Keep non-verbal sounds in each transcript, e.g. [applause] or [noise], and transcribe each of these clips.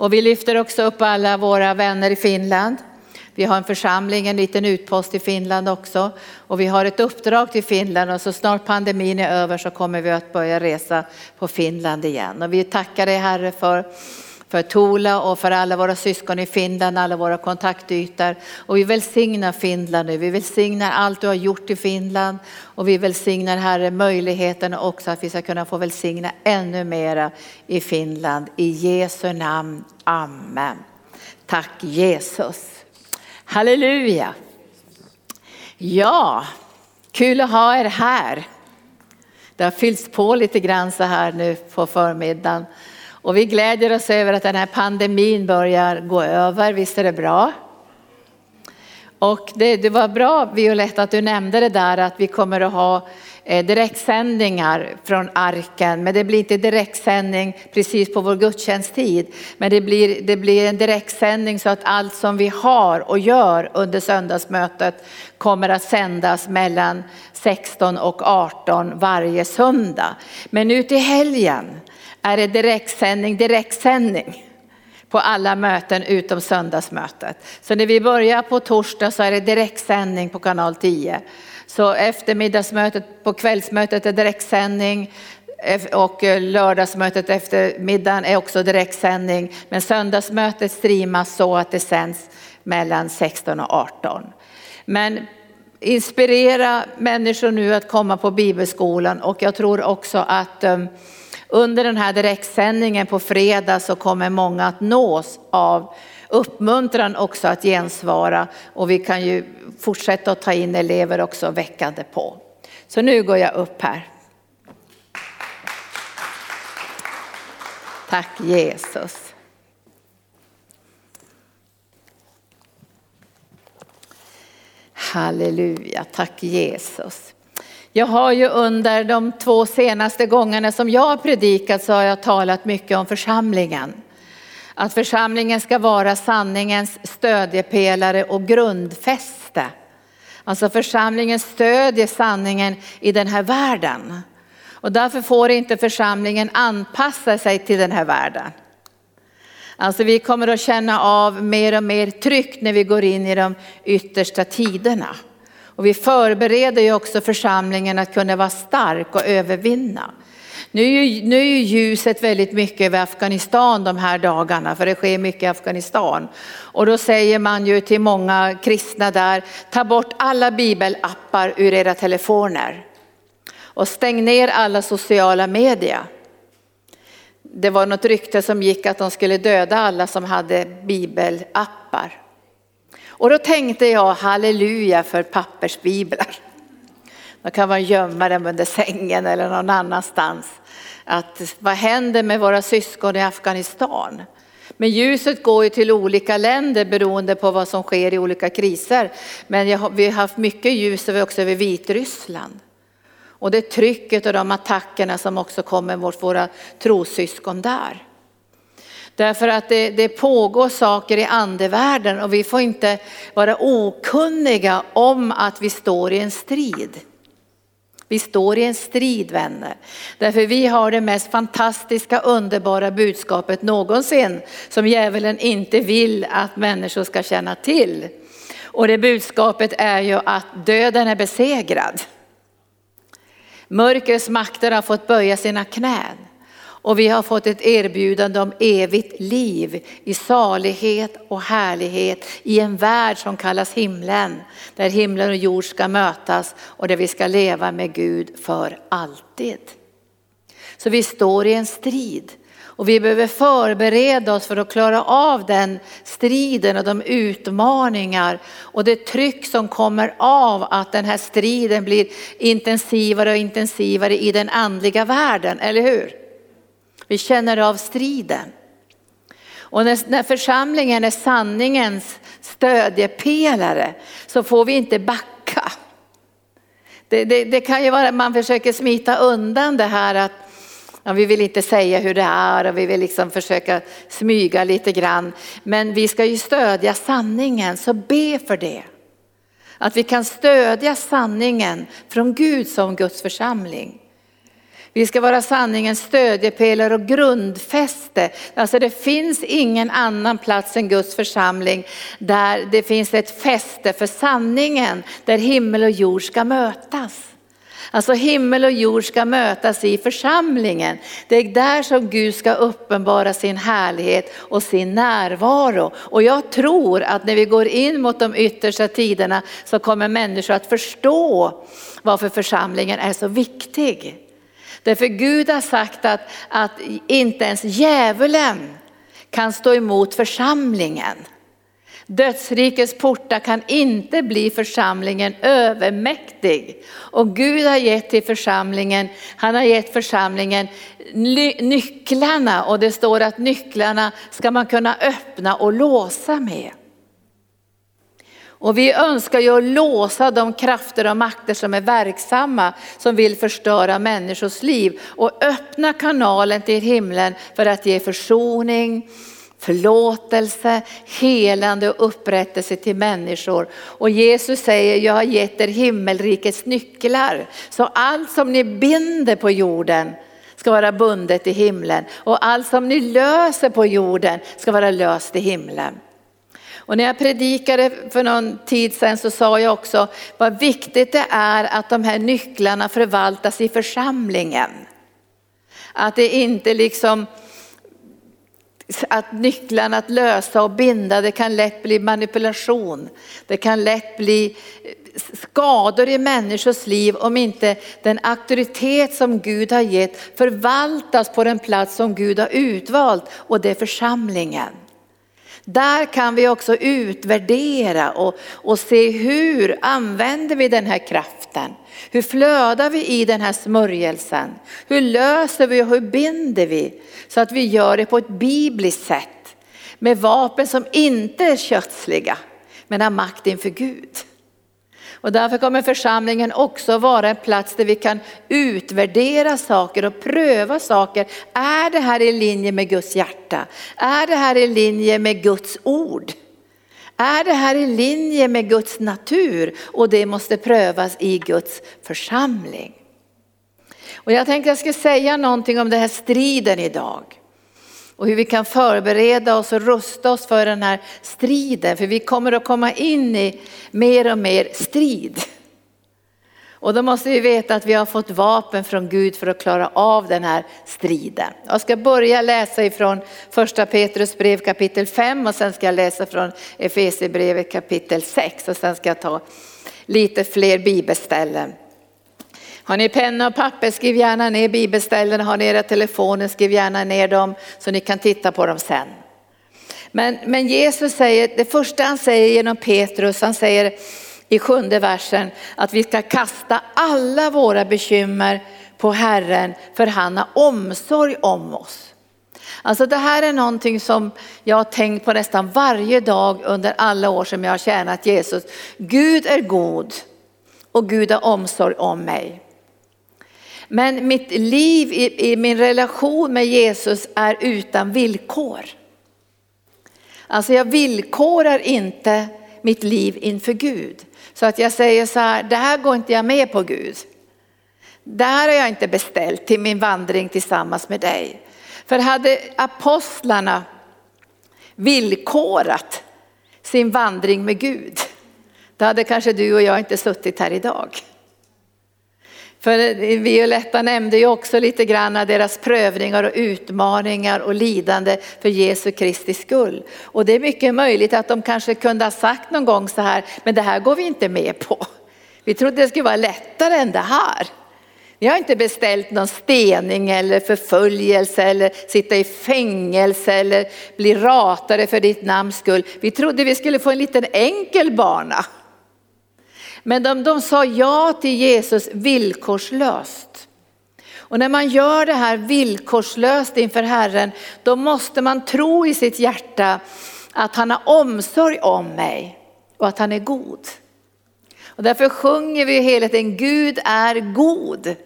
Och vi lyfter också upp alla våra vänner i Finland. Vi har en församling, en liten utpost i Finland också. Och vi har ett uppdrag till Finland och så snart pandemin är över så kommer vi att börja resa på Finland igen. Och vi tackar dig Herre för för Tola och för alla våra syskon i Finland, alla våra kontaktytor. Och vi välsignar Finland nu, vi välsignar allt du har gjort i Finland och vi välsignar Herre möjligheten också att vi ska kunna få välsigna ännu mera i Finland. I Jesu namn, Amen. Tack Jesus. Halleluja. Ja, kul att ha er här. Det har fyllts på lite grann så här nu på förmiddagen. Och vi glädjer oss över att den här pandemin börjar gå över, visst är det bra? Och det, det var bra Violetta att du nämnde det där att vi kommer att ha eh, direktsändningar från arken. Men det blir inte direktsändning precis på vår gudstjänsttid. Men det blir, det blir en direktsändning så att allt som vi har och gör under söndagsmötet kommer att sändas mellan 16 och 18 varje söndag. Men ut i helgen är det direktsändning, direktsändning på alla möten utom söndagsmötet. Så när vi börjar på torsdag så är det direktsändning på kanal 10. Så eftermiddagsmötet på kvällsmötet är direktsändning och eh, lördagsmötet efter middagen är också direktsändning. Men söndagsmötet streamas så att det sänds mellan 16 och 18. Men inspirera människor nu att komma på bibelskolan och jag tror också att um, under den här direktsändningen på fredag så kommer många att nås av uppmuntran också att gensvara och vi kan ju fortsätta att ta in elever också veckan på. Så nu går jag upp här. Tack Jesus. Halleluja, tack Jesus. Jag har ju under de två senaste gångerna som jag har predikat så har jag talat mycket om församlingen. Att församlingen ska vara sanningens stödjepelare och grundfäste. Alltså församlingen stödjer sanningen i den här världen. Och därför får inte församlingen anpassa sig till den här världen. Alltså vi kommer att känna av mer och mer tryck när vi går in i de yttersta tiderna. Och vi förbereder ju också församlingen att kunna vara stark och övervinna. Nu är, ju, nu är ju ljuset väldigt mycket över Afghanistan de här dagarna, för det sker mycket i Afghanistan. Och då säger man ju till många kristna där, ta bort alla bibelappar ur era telefoner. Och stäng ner alla sociala medier. Det var något rykte som gick att de skulle döda alla som hade bibelappar. Och då tänkte jag halleluja för pappersbiblar. Då kan man gömma dem under sängen eller någon annanstans. Att, vad händer med våra syskon i Afghanistan? Men ljuset går ju till olika länder beroende på vad som sker i olika kriser. Men vi har haft mycket ljus också över Vitryssland. Och det trycket och de attackerna som också kommer mot våra trossyskon där. Därför att det, det, pågår saker i andevärlden och vi får inte vara okunniga om att vi står i en strid. Vi står i en strid vänner. Därför vi har det mest fantastiska underbara budskapet någonsin som djävulen inte vill att människor ska känna till. Och det budskapet är ju att döden är besegrad. Mörkrets makter har fått böja sina knän. Och vi har fått ett erbjudande om evigt liv i salighet och härlighet i en värld som kallas himlen. Där himlen och jord ska mötas och där vi ska leva med Gud för alltid. Så vi står i en strid. Och vi behöver förbereda oss för att klara av den striden och de utmaningar och det tryck som kommer av att den här striden blir intensivare och intensivare i den andliga världen, eller hur? Vi känner av striden. Och när, när församlingen är sanningens stödjepelare så får vi inte backa. Det, det, det kan ju vara att man försöker smita undan det här att ja, vi vill inte säga hur det är och vi vill liksom försöka smyga lite grann. Men vi ska ju stödja sanningen, så be för det. Att vi kan stödja sanningen från Gud som Guds församling. Vi ska vara sanningens stödjepelare och grundfäste. Alltså det finns ingen annan plats än Guds församling där det finns ett fäste för sanningen, där himmel och jord ska mötas. Alltså himmel och jord ska mötas i församlingen. Det är där som Gud ska uppenbara sin härlighet och sin närvaro. Och jag tror att när vi går in mot de yttersta tiderna så kommer människor att förstå varför församlingen är så viktig. Därför Gud har sagt att, att inte ens djävulen kan stå emot församlingen. Dödsrikets portar kan inte bli församlingen övermäktig. Och Gud har gett till församlingen, han har gett församlingen nycklarna och det står att nycklarna ska man kunna öppna och låsa med. Och vi önskar ju att låsa de krafter och makter som är verksamma, som vill förstöra människors liv och öppna kanalen till himlen för att ge försoning, förlåtelse, helande och upprättelse till människor. Och Jesus säger, jag har gett er himmelrikets nycklar. Så allt som ni binder på jorden ska vara bundet i himlen och allt som ni löser på jorden ska vara löst i himlen. Och när jag predikade för någon tid sedan så sa jag också vad viktigt det är att de här nycklarna förvaltas i församlingen. Att det inte liksom att nycklarna att lösa och binda, det kan lätt bli manipulation. Det kan lätt bli skador i människors liv om inte den auktoritet som Gud har gett förvaltas på den plats som Gud har utvalt och det är församlingen. Där kan vi också utvärdera och, och se hur använder vi den här kraften. Hur flödar vi i den här smörjelsen? Hur löser vi och hur binder vi? Så att vi gör det på ett bibliskt sätt. Med vapen som inte är kötsliga men har makt inför Gud. Och därför kommer församlingen också vara en plats där vi kan utvärdera saker och pröva saker. Är det här i linje med Guds hjärta? Är det här i linje med Guds ord? Är det här i linje med Guds natur? Och det måste prövas i Guds församling. Och jag tänkte jag ska säga någonting om den här striden idag. Och hur vi kan förbereda oss och rusta oss för den här striden. För vi kommer att komma in i mer och mer strid. Och då måste vi veta att vi har fått vapen från Gud för att klara av den här striden. Jag ska börja läsa ifrån första Petrus brev kapitel 5 och sen ska jag läsa från Efesierbrevet kapitel 6 och sen ska jag ta lite fler bibelställen. Har ni penna och papper, skriv gärna ner bibelställen. Har ni era telefoner, skriv gärna ner dem så ni kan titta på dem sen. Men, men Jesus säger, det första han säger genom Petrus, han säger i sjunde versen att vi ska kasta alla våra bekymmer på Herren för han har omsorg om oss. Alltså det här är någonting som jag har tänkt på nästan varje dag under alla år som jag har tjänat Jesus. Gud är god och Gud har omsorg om mig. Men mitt liv i, i min relation med Jesus är utan villkor. Alltså jag villkorar inte mitt liv inför Gud. Så att jag säger så här, det här går inte jag med på Gud. Det här har jag inte beställt till min vandring tillsammans med dig. För hade apostlarna villkorat sin vandring med Gud, då hade kanske du och jag inte suttit här idag. För Violetta nämnde ju också lite grann av deras prövningar och utmaningar och lidande för Jesu Kristi skull. Och det är mycket möjligt att de kanske kunde ha sagt någon gång så här, men det här går vi inte med på. Vi trodde det skulle vara lättare än det här. Vi har inte beställt någon stening eller förföljelse eller sitta i fängelse eller bli ratade för ditt namns skull. Vi trodde vi skulle få en liten enkel bana. Men de, de sa ja till Jesus villkorslöst. Och när man gör det här villkorslöst inför Herren, då måste man tro i sitt hjärta att han har omsorg om mig och att han är god. Och därför sjunger vi hela tiden, Gud är god.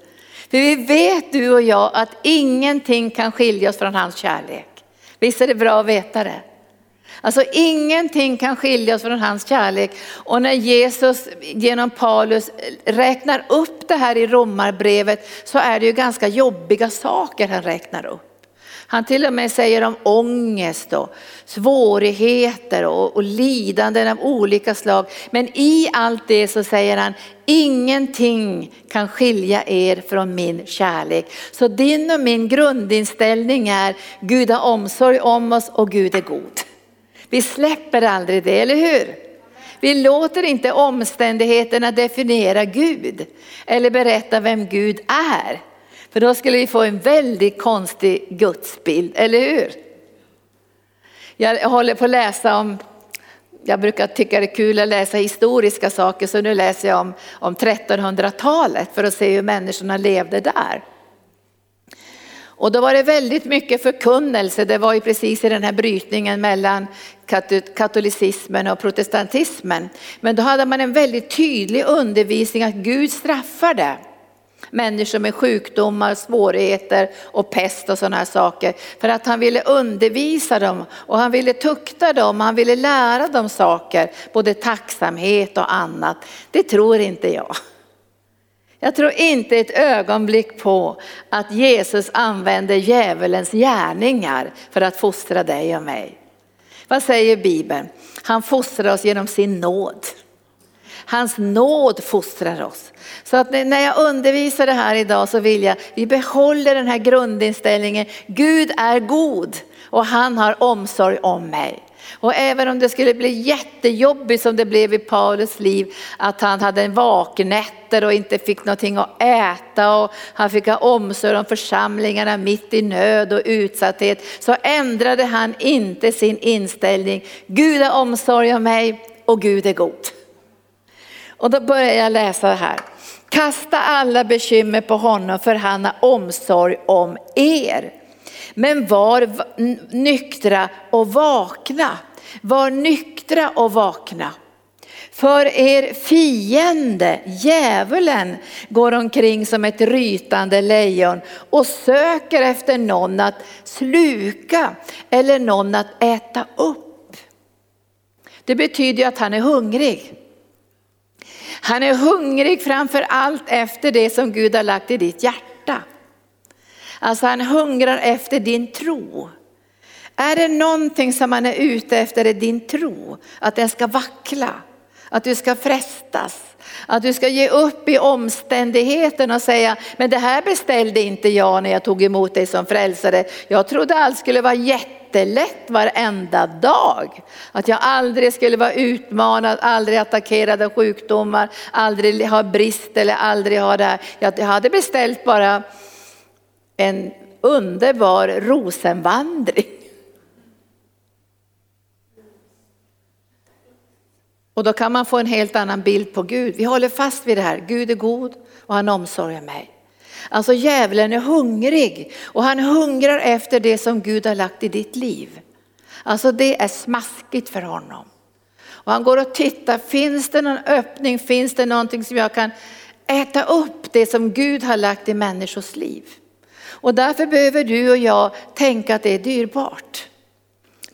För vi vet du och jag att ingenting kan skilja oss från hans kärlek. Visst är det bra att veta det? Alltså ingenting kan skilja oss från hans kärlek. Och när Jesus genom Paulus eh, räknar upp det här i romarbrevet så är det ju ganska jobbiga saker han räknar upp. Han till och med säger om ångest och svårigheter och, och lidanden av olika slag. Men i allt det så säger han, ingenting kan skilja er från min kärlek. Så din och min grundinställning är, Gud har omsorg om oss och Gud är god. Vi släpper aldrig det, eller hur? Vi låter inte omständigheterna definiera Gud eller berätta vem Gud är. För då skulle vi få en väldigt konstig gudsbild, eller hur? Jag håller på att läsa om, jag brukar tycka det är kul att läsa historiska saker så nu läser jag om, om 1300-talet för att se hur människorna levde där. Och då var det väldigt mycket förkunnelse, det var ju precis i den här brytningen mellan katolicismen och protestantismen. Men då hade man en väldigt tydlig undervisning att Gud straffade människor med sjukdomar, svårigheter och pest och sådana här saker. För att han ville undervisa dem och han ville tukta dem, han ville lära dem saker, både tacksamhet och annat. Det tror inte jag. Jag tror inte ett ögonblick på att Jesus använder djävulens gärningar för att fostra dig och mig. Vad säger Bibeln? Han fostrar oss genom sin nåd. Hans nåd fostrar oss. Så att när jag undervisar det här idag så vill jag, vi behåller den här grundinställningen, Gud är god och han har omsorg om mig. Och även om det skulle bli jättejobbigt som det blev i Paulus liv, att han hade en vaknätter och inte fick någonting att äta och han fick ha omsorg om församlingarna mitt i nöd och utsatthet, så ändrade han inte sin inställning. Gud har omsorg om mig och Gud är god. Och då börjar jag läsa det här. Kasta alla bekymmer på honom för han har omsorg om er. Men var nyktra och vakna. Var nyktra och vakna. För er fiende, djävulen, går omkring som ett rytande lejon och söker efter någon att sluka eller någon att äta upp. Det betyder att han är hungrig. Han är hungrig framför allt efter det som Gud har lagt i ditt hjärta. Alltså han hungrar efter din tro. Är det någonting som han är ute efter är din tro, att den ska vackla, att du ska frestas, att du ska ge upp i omständigheten och säga, men det här beställde inte jag när jag tog emot dig som frälsare. Jag trodde allt skulle vara jättelätt varenda dag. Att jag aldrig skulle vara utmanad, aldrig attackerad av sjukdomar, aldrig ha brist eller aldrig ha det här. Jag hade beställt bara en underbar rosenvandring. Och då kan man få en helt annan bild på Gud. Vi håller fast vid det här, Gud är god och han omsorger mig. Alltså djävulen är hungrig och han hungrar efter det som Gud har lagt i ditt liv. Alltså det är smaskigt för honom. Och han går och tittar, finns det någon öppning, finns det någonting som jag kan äta upp det som Gud har lagt i människors liv. Och därför behöver du och jag tänka att det är dyrbart.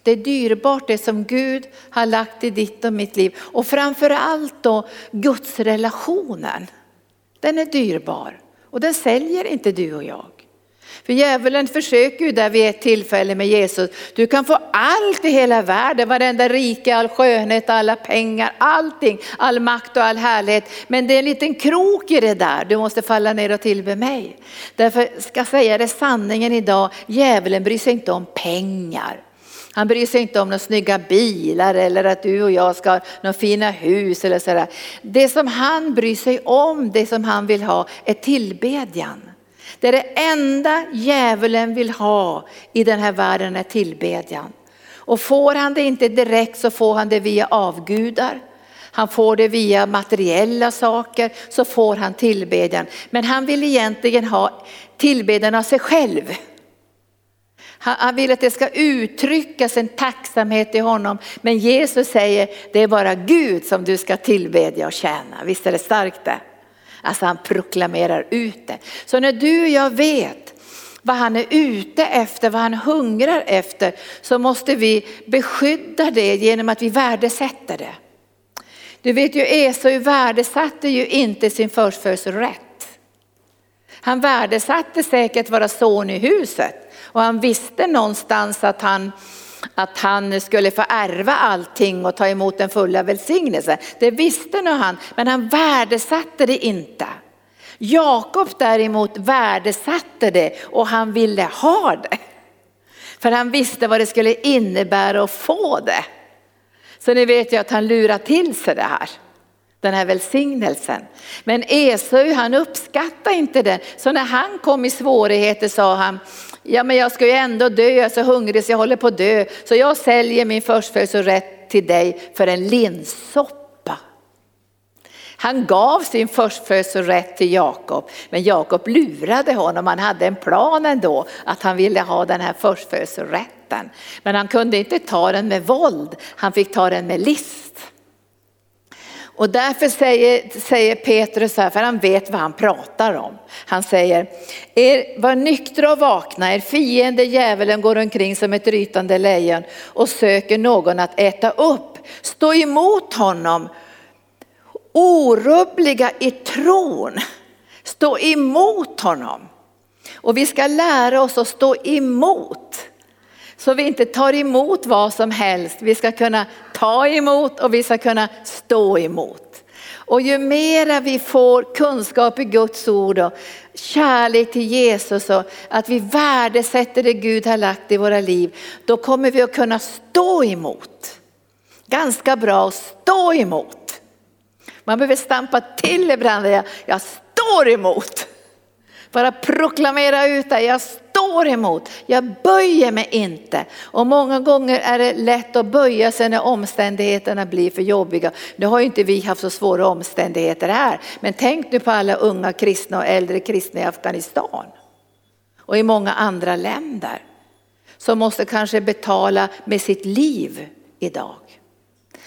Det är dyrbart det som Gud har lagt i ditt och mitt liv. Och framförallt då Guds relationen. Den är dyrbar och den säljer inte du och jag. För djävulen försöker ju där vid ett tillfälle med Jesus, du kan få allt i hela världen, varenda rike, all skönhet, alla pengar, allting, all makt och all härlighet. Men det är en liten krok i det där, du måste falla ner och tillbe mig. Därför ska jag säga det sanningen idag, djävulen bryr sig inte om pengar. Han bryr sig inte om några snygga bilar eller att du och jag ska ha några fina hus eller sådär. Det som han bryr sig om, det som han vill ha är tillbedjan. Det är det enda djävulen vill ha i den här världen är tillbedjan. Och får han det inte direkt så får han det via avgudar. Han får det via materiella saker så får han tillbedjan. Men han vill egentligen ha tillbedjan av sig själv. Han vill att det ska uttryckas en tacksamhet i honom. Men Jesus säger, det är bara Gud som du ska tillbedja och tjäna. Visst är det starkt det? Alltså han proklamerar ut det. Så när du och jag vet vad han är ute efter, vad han hungrar efter, så måste vi beskydda det genom att vi värdesätter det. Du vet ju Esau värdesatte ju inte sin förstfödslorätt. Han värdesatte säkert vara son i huset och han visste någonstans att han, att han skulle få ärva allting och ta emot den fulla välsignelsen. Det visste nog han, men han värdesatte det inte. Jakob däremot värdesatte det och han ville ha det. För han visste vad det skulle innebära att få det. Så ni vet ju att han lurar till sig det här. Den här välsignelsen. Men Esau han uppskattade inte det. Så när han kom i svårigheter sa han, ja men jag ska ju ändå dö, jag är så hungrig så jag håller på att dö. Så jag säljer min förstfödelserätt till dig för en linssoppa. Han gav sin förstfödelserätt till Jakob, men Jakob lurade honom. Han hade en plan ändå att han ville ha den här förstfödelserätten. Men han kunde inte ta den med våld, han fick ta den med list. Och därför säger, säger Petrus här, för han vet vad han pratar om. Han säger, er, var nyktra och vakna, er fiende djävulen går omkring som ett rytande lejon och söker någon att äta upp. Stå emot honom orubbliga i tron. Stå emot honom. Och vi ska lära oss att stå emot. Så vi inte tar emot vad som helst. Vi ska kunna ta emot och vi ska kunna stå emot. Och ju mera vi får kunskap i Guds ord och kärlek till Jesus och att vi värdesätter det Gud har lagt i våra liv, då kommer vi att kunna stå emot. Ganska bra att stå emot. Man behöver stampa till ibland. Jag, jag står emot. Bara proklamera ut det, jag står emot, jag böjer mig inte. Och många gånger är det lätt att böja sig när omständigheterna blir för jobbiga. Nu har ju inte vi haft så svåra omständigheter här, men tänk nu på alla unga kristna och äldre kristna i Afghanistan och i många andra länder som måste kanske betala med sitt liv idag.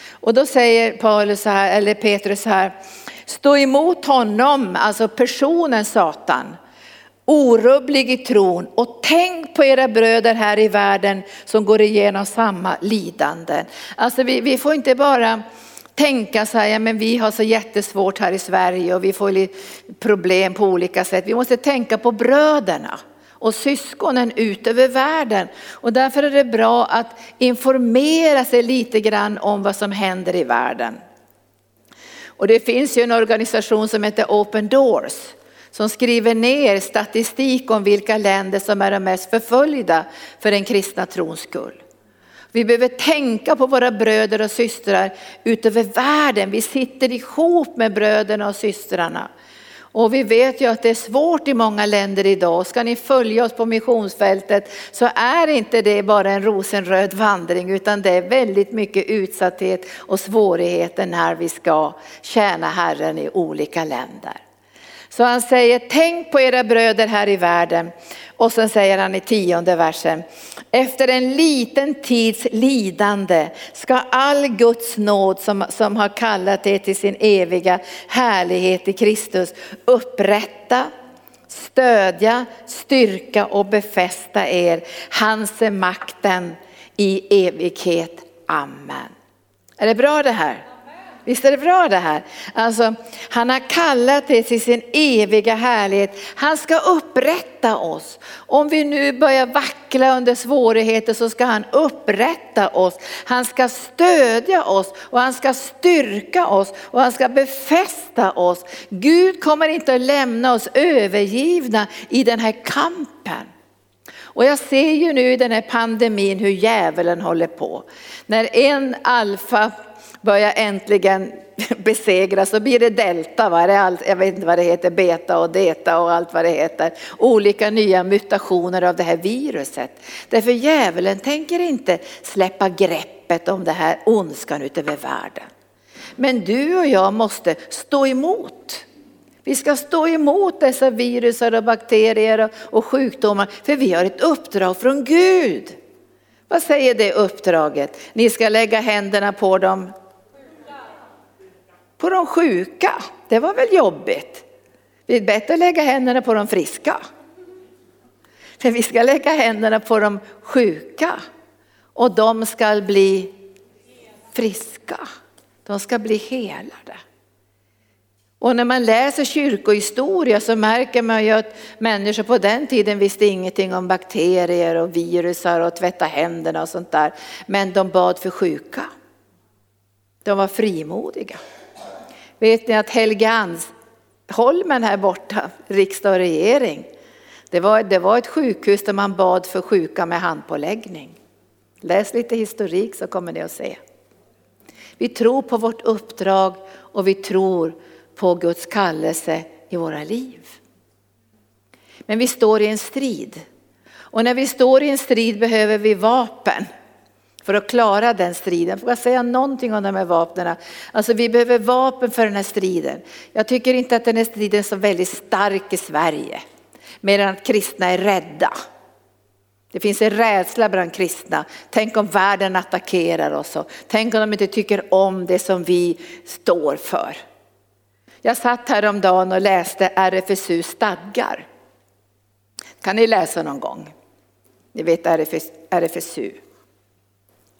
Och då säger Paulus här, eller Petrus här, stå emot honom, alltså personen Satan, orubblig i tron och tänk på era bröder här i världen som går igenom samma lidande. Alltså vi, vi får inte bara tänka så här, ja, men vi har så jättesvårt här i Sverige och vi får problem på olika sätt. Vi måste tänka på bröderna och syskonen ut över världen. Och därför är det bra att informera sig lite grann om vad som händer i världen. Och det finns ju en organisation som heter Open Doors som skriver ner statistik om vilka länder som är de mest förföljda för den kristna trons skull. Vi behöver tänka på våra bröder och systrar utöver världen. Vi sitter ihop med bröderna och systrarna. Och vi vet ju att det är svårt i många länder idag. Ska ni följa oss på missionsfältet så är inte det bara en rosenröd vandring utan det är väldigt mycket utsatthet och svårigheter när vi ska tjäna Herren i olika länder. Så han säger, tänk på era bröder här i världen. Och sen säger han i tionde versen, efter en liten tids lidande ska all Guds nåd som, som har kallat er till sin eviga härlighet i Kristus upprätta, stödja, styrka och befästa er. Hans är makten i evighet. Amen. Är det bra det här? Visst är det bra det här? Alltså, han har kallat det till sin eviga härlighet. Han ska upprätta oss. Om vi nu börjar vackla under svårigheter så ska han upprätta oss. Han ska stödja oss och han ska styrka oss och han ska befästa oss. Gud kommer inte att lämna oss övergivna i den här kampen. Och jag ser ju nu i den här pandemin hur djävulen håller på. När en alfa börjar äntligen [laughs] besegras så blir det delta, va? Det allt, jag vet inte vad det heter, beta och deta och allt vad det heter. Olika nya mutationer av det här viruset. Därför djävulen tänker inte släppa greppet om det här ondskan utöver världen. Men du och jag måste stå emot. Vi ska stå emot dessa virus och bakterier och sjukdomar för vi har ett uppdrag från Gud. Vad säger det uppdraget? Ni ska lägga händerna på dem på de sjuka. Det var väl jobbigt. Det är bättre att lägga händerna på de friska. För vi ska lägga händerna på de sjuka och de ska bli friska. De ska bli helade. Och när man läser kyrkohistoria så märker man ju att människor på den tiden visste ingenting om bakterier och virusar och tvätta händerna och sånt där. Men de bad för sjuka. De var frimodiga. Vet ni att Helgeandsholmen här borta, riksdag och regering, det var, det var ett sjukhus där man bad för sjuka med handpåläggning. Läs lite historik så kommer ni att se. Vi tror på vårt uppdrag och vi tror på Guds kallelse i våra liv. Men vi står i en strid. Och när vi står i en strid behöver vi vapen för att klara den striden. Får jag säga någonting om de här vapnen? Alltså vi behöver vapen för den här striden. Jag tycker inte att den här striden är så väldigt stark i Sverige. Medan att kristna är rädda. Det finns en rädsla bland kristna. Tänk om världen attackerar oss. Och tänk om de inte tycker om det som vi står för. Jag satt häromdagen och läste RFSU stadgar. Kan ni läsa någon gång? Ni vet RFSU.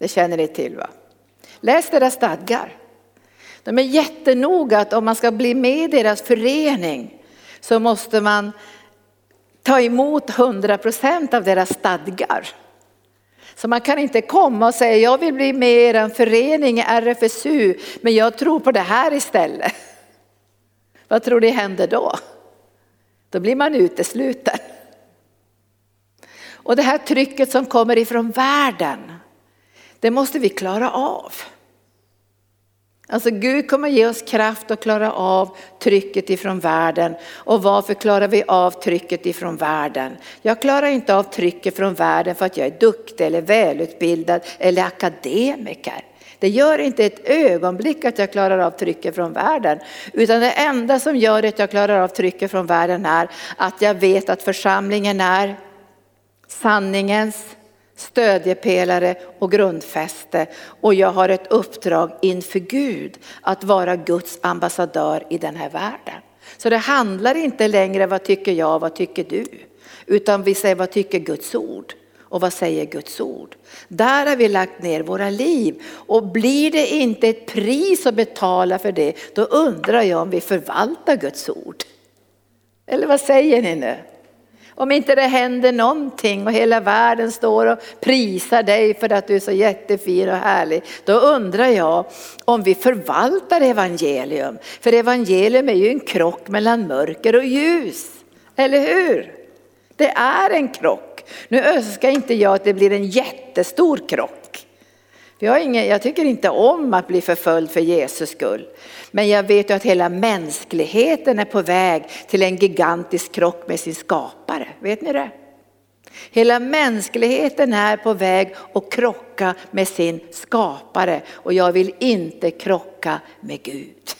Det känner ni till va? Läs deras stadgar. De är jättenoga att om man ska bli med i deras förening så måste man ta emot 100 procent av deras stadgar. Så man kan inte komma och säga jag vill bli med i er förening i RFSU men jag tror på det här istället. [laughs] Vad tror ni händer då? Då blir man utesluten. Och det här trycket som kommer ifrån världen, det måste vi klara av. Alltså Gud kommer ge oss kraft att klara av trycket ifrån världen. Och varför klarar vi av trycket ifrån världen? Jag klarar inte av trycket från världen för att jag är duktig eller välutbildad eller akademiker. Det gör inte ett ögonblick att jag klarar av trycket från världen. Utan det enda som gör att jag klarar av trycket från världen är att jag vet att församlingen är sanningens stödjepelare och grundfäste. Och jag har ett uppdrag inför Gud att vara Guds ambassadör i den här världen. Så det handlar inte längre vad tycker jag, vad tycker du? Utan vi säger vad tycker Guds ord? Och vad säger Guds ord? Där har vi lagt ner våra liv. Och blir det inte ett pris att betala för det, då undrar jag om vi förvaltar Guds ord. Eller vad säger ni nu? Om inte det händer någonting och hela världen står och prisar dig för att du är så jättefin och härlig. Då undrar jag om vi förvaltar evangelium. För evangelium är ju en krock mellan mörker och ljus. Eller hur? Det är en krock. Nu önskar inte jag att det blir en jättestor krock. Jag, ingen, jag tycker inte om att bli förföljd för Jesus skull. Men jag vet ju att hela mänskligheten är på väg till en gigantisk krock med sin skapare. Vet ni det? Hela mänskligheten är på väg att krocka med sin skapare och jag vill inte krocka med Gud.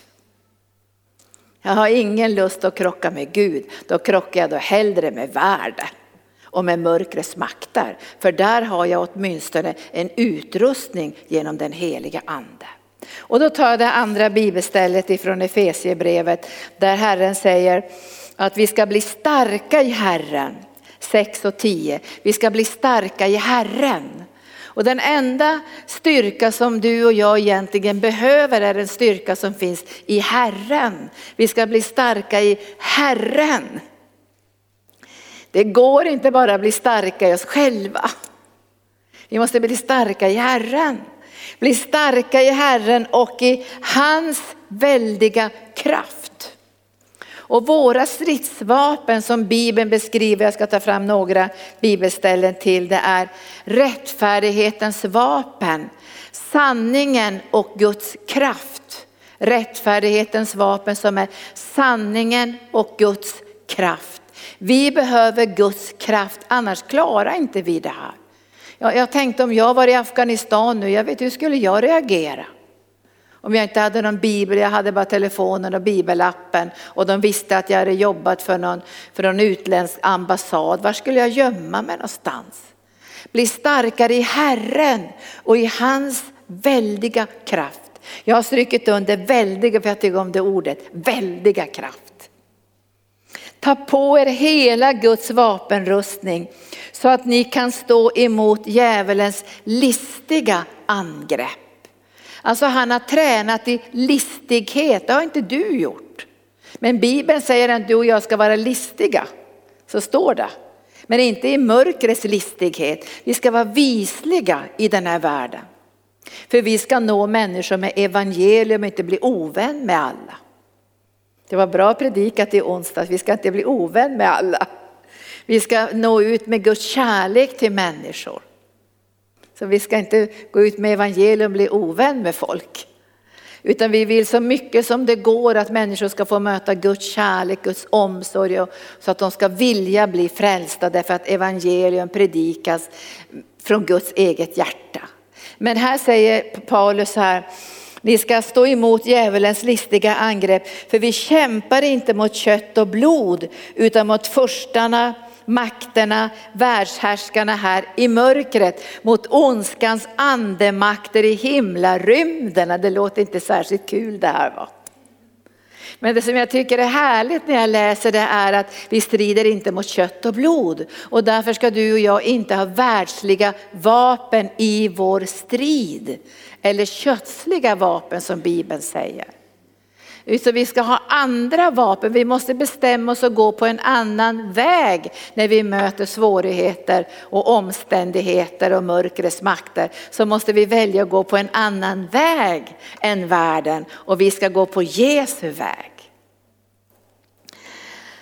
Jag har ingen lust att krocka med Gud, då krockar jag då hellre med världen och med mörkrets makter. För där har jag åtminstone en utrustning genom den heliga ande. Och då tar jag det andra bibelstället ifrån Efesiebrevet där Herren säger att vi ska bli starka i Herren. 6 och 10. Vi ska bli starka i Herren. Och den enda styrka som du och jag egentligen behöver är en styrka som finns i Herren. Vi ska bli starka i Herren. Det går inte bara att bli starka i oss själva. Vi måste bli starka i Herren. Bli starka i Herren och i hans väldiga kraft. Och våra stridsvapen som Bibeln beskriver, jag ska ta fram några bibelställen till, det är rättfärdighetens vapen, sanningen och Guds kraft. Rättfärdighetens vapen som är sanningen och Guds kraft. Vi behöver Guds kraft, annars klarar inte vi det här. Jag, jag tänkte om jag var i Afghanistan nu, jag vet hur skulle jag reagera? Om jag inte hade någon bibel, jag hade bara telefonen och bibelappen och de visste att jag hade jobbat för någon, för någon utländsk ambassad. Var skulle jag gömma mig någonstans? Bli starkare i Herren och i hans väldiga kraft. Jag har strykit under väldiga, för jag tycker om det ordet, väldiga kraft. Ta på er hela Guds vapenrustning så att ni kan stå emot djävulens listiga angrepp. Alltså han har tränat i listighet, det har inte du gjort. Men Bibeln säger att du och jag ska vara listiga, så står det. Men inte i mörkrets listighet, vi ska vara visliga i den här världen. För vi ska nå människor med evangelium och inte bli ovän med alla. Det var bra predikat i onsdags, vi ska inte bli ovän med alla. Vi ska nå ut med Guds kärlek till människor. Så vi ska inte gå ut med evangelium och bli ovän med folk. Utan vi vill så mycket som det går att människor ska få möta Guds kärlek, Guds omsorg och, så att de ska vilja bli frälsta därför att evangelium predikas från Guds eget hjärta. Men här säger Paulus här, ni ska stå emot djävulens listiga angrepp för vi kämpar inte mot kött och blod utan mot förstarna, makterna, världshärskarna här i mörkret, mot ondskans andemakter i himlarymderna. Det låter inte särskilt kul det här va. Men det som jag tycker är härligt när jag läser det är att vi strider inte mot kött och blod. Och därför ska du och jag inte ha världsliga vapen i vår strid. Eller kötsliga vapen som Bibeln säger. Så vi ska ha andra vapen, vi måste bestämma oss och gå på en annan väg när vi möter svårigheter och omständigheter och mörkrets makter. Så måste vi välja att gå på en annan väg än världen och vi ska gå på Jesu väg.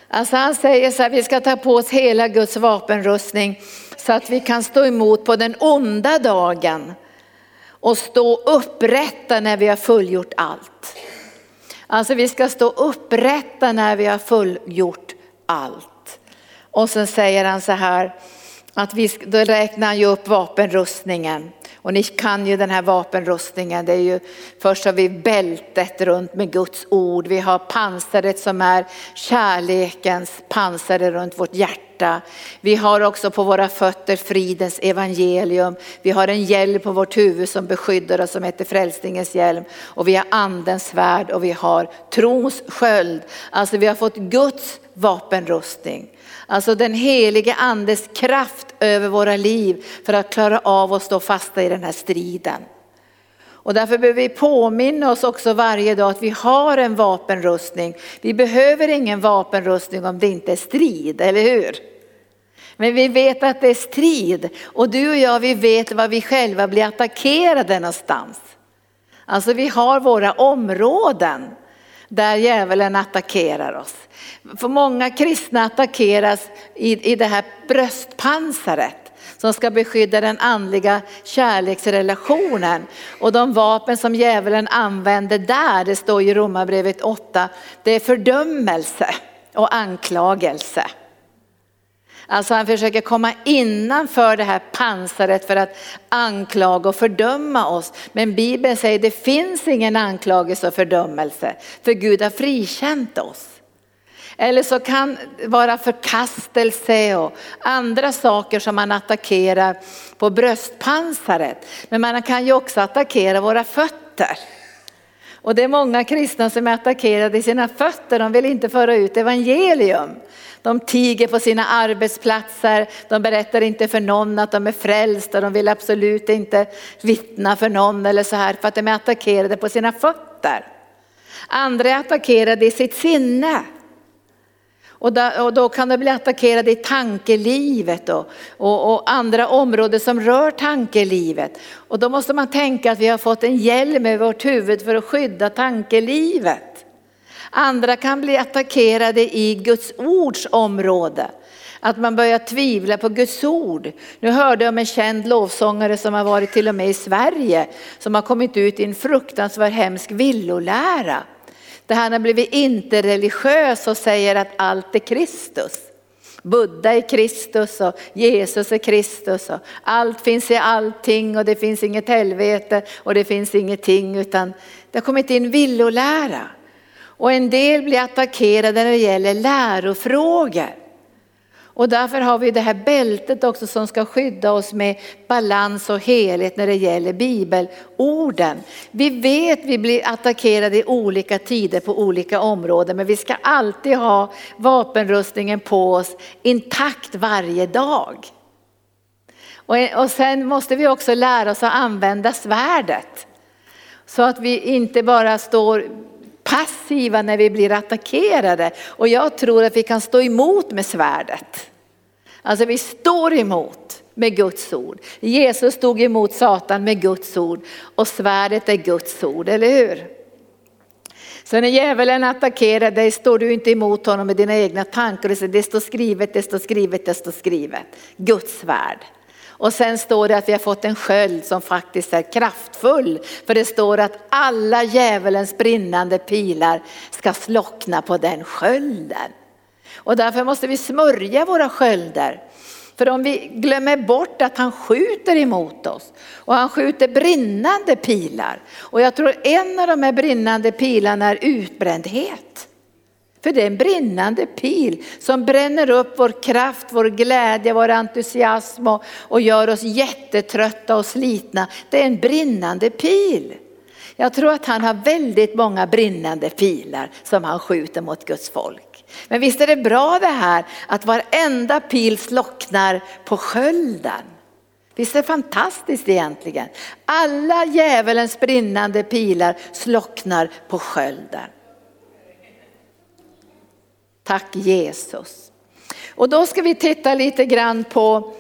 Alltså han säger så här, vi ska ta på oss hela Guds vapenrustning så att vi kan stå emot på den onda dagen och stå upprätta när vi har fullgjort allt. Alltså vi ska stå upprätta när vi har fullgjort allt. Och sen säger han så här, att vi, då räknar han ju upp vapenrustningen. Och ni kan ju den här vapenrustningen. Det är ju, först har vi bältet runt med Guds ord. Vi har pansaret som är kärlekens pansare runt vårt hjärta. Vi har också på våra fötter fridens evangelium. Vi har en hjälm på vårt huvud som beskyddar oss som heter frälsningens hjälm. Och vi har andens svärd och vi har trons sköld. Alltså vi har fått Guds vapenrustning. Alltså den helige andes kraft över våra liv för att klara av att stå fasta i den här striden. Och därför behöver vi påminna oss också varje dag att vi har en vapenrustning. Vi behöver ingen vapenrustning om det inte är strid, eller hur? Men vi vet att det är strid och du och jag vi vet var vi själva blir attackerade någonstans. Alltså vi har våra områden där djävulen attackerar oss. För många kristna attackeras i, i det här bröstpansaret som ska beskydda den andliga kärleksrelationen. Och de vapen som djävulen använder där, det står i Romarbrevet 8, det är fördömelse och anklagelse. Alltså han försöker komma innanför det här pansaret för att anklaga och fördöma oss. Men Bibeln säger det finns ingen anklagelse och fördömelse för Gud har frikänt oss. Eller så kan det vara förkastelse och andra saker som man attackerar på bröstpansaret. Men man kan ju också attackera våra fötter. Och det är många kristna som är attackerade i sina fötter, de vill inte föra ut evangelium. De tiger på sina arbetsplatser, de berättar inte för någon att de är frälsta, de vill absolut inte vittna för någon eller så här för att de är attackerade på sina fötter. Andra är attackerade i sitt sinne. Och, där, och då kan det bli attackerade i tankelivet och, och, och, andra områden som rör tankelivet. Och då måste man tänka att vi har fått en hjälm över vårt huvud för att skydda tankelivet. Andra kan bli attackerade i Guds ords område. Att man börjar tvivla på Guds ord. Nu hörde jag om en känd lovsångare som har varit till och med i Sverige, som har kommit ut i en fruktansvärd hemsk villolära. Där han har blivit inte religiös och säger att allt är Kristus. Buddha är Kristus och Jesus är Kristus och allt finns i allting och det finns inget helvete och det finns ingenting utan det har kommit in villolära. Och en del blir attackerade när det gäller lärofrågor. Och därför har vi det här bältet också som ska skydda oss med balans och helhet när det gäller bibelorden. Vi vet att vi blir attackerade i olika tider på olika områden men vi ska alltid ha vapenrustningen på oss intakt varje dag. Och, och sen måste vi också lära oss att använda svärdet. Så att vi inte bara står passiva när vi blir attackerade. Och jag tror att vi kan stå emot med svärdet. Alltså vi står emot med Guds ord. Jesus stod emot Satan med Guds ord och svärdet är Guds ord, eller hur? Så när djävulen attackerar dig står du inte emot honom med dina egna tankar och säger det står skrivet, det står skrivet, det står skrivet. Guds svärd. Och sen står det att vi har fått en sköld som faktiskt är kraftfull. För det står att alla djävulens brinnande pilar ska slockna på den skölden. Och därför måste vi smörja våra skölder. För om vi glömmer bort att han skjuter emot oss och han skjuter brinnande pilar. Och jag tror en av de här brinnande pilarna är utbrändhet. För det är en brinnande pil som bränner upp vår kraft, vår glädje, vår entusiasm och, och gör oss jättetrötta och slitna. Det är en brinnande pil. Jag tror att han har väldigt många brinnande pilar som han skjuter mot Guds folk. Men visst är det bra det här att varenda pil slocknar på skölden. Visst är det fantastiskt egentligen? Alla djävulens brinnande pilar slocknar på skölden. Tack Jesus. Och då ska vi titta lite grann på,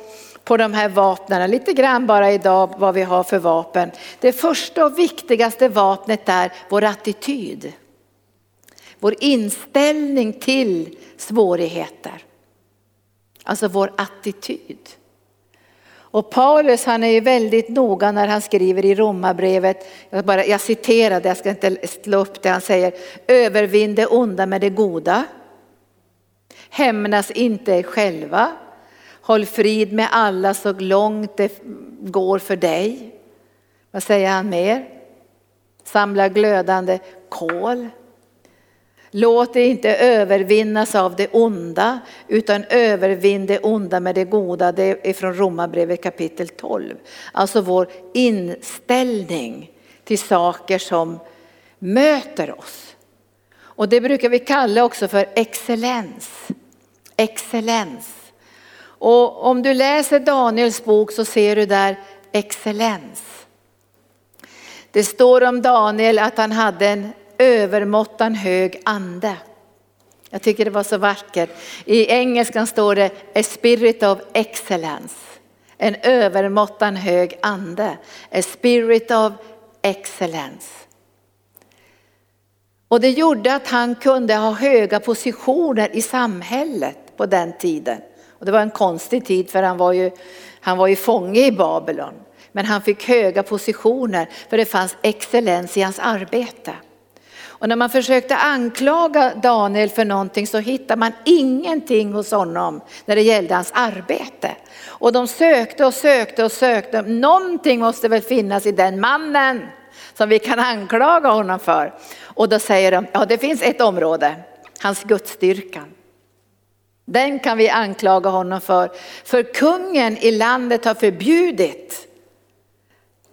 på de här vapnen, lite grann bara idag vad vi har för vapen. Det första och viktigaste vapnet är vår attityd. Vår inställning till svårigheter. Alltså vår attityd. Och Paulus han är ju väldigt noga när han skriver i romabrevet, jag, bara, jag citerar det, jag ska inte slå upp det, han säger övervinn det onda med det goda. Hämnas inte er själva. Håll frid med alla så långt det går för dig. Vad säger han mer? Samla glödande kol. Låt dig inte övervinnas av det onda utan övervinn det onda med det goda. Det är från Romarbrevet kapitel 12. Alltså vår inställning till saker som möter oss. Och det brukar vi kalla också för excellens excellens. Och om du läser Daniels bok så ser du där excellens. Det står om Daniel att han hade en övermåttan hög ande. Jag tycker det var så vackert. I engelskan står det a spirit of excellence. En övermåttan hög ande. A spirit of excellence. Och det gjorde att han kunde ha höga positioner i samhället på den tiden. Och det var en konstig tid för han var ju, han var ju fånge i Babylon. Men han fick höga positioner för det fanns excellens i hans arbete. Och när man försökte anklaga Daniel för någonting så hittade man ingenting hos honom när det gällde hans arbete. Och de sökte och sökte och sökte. Någonting måste väl finnas i den mannen som vi kan anklaga honom för. Och då säger de, ja det finns ett område, hans gudsstyrkan. Den kan vi anklaga honom för. För kungen i landet har förbjudit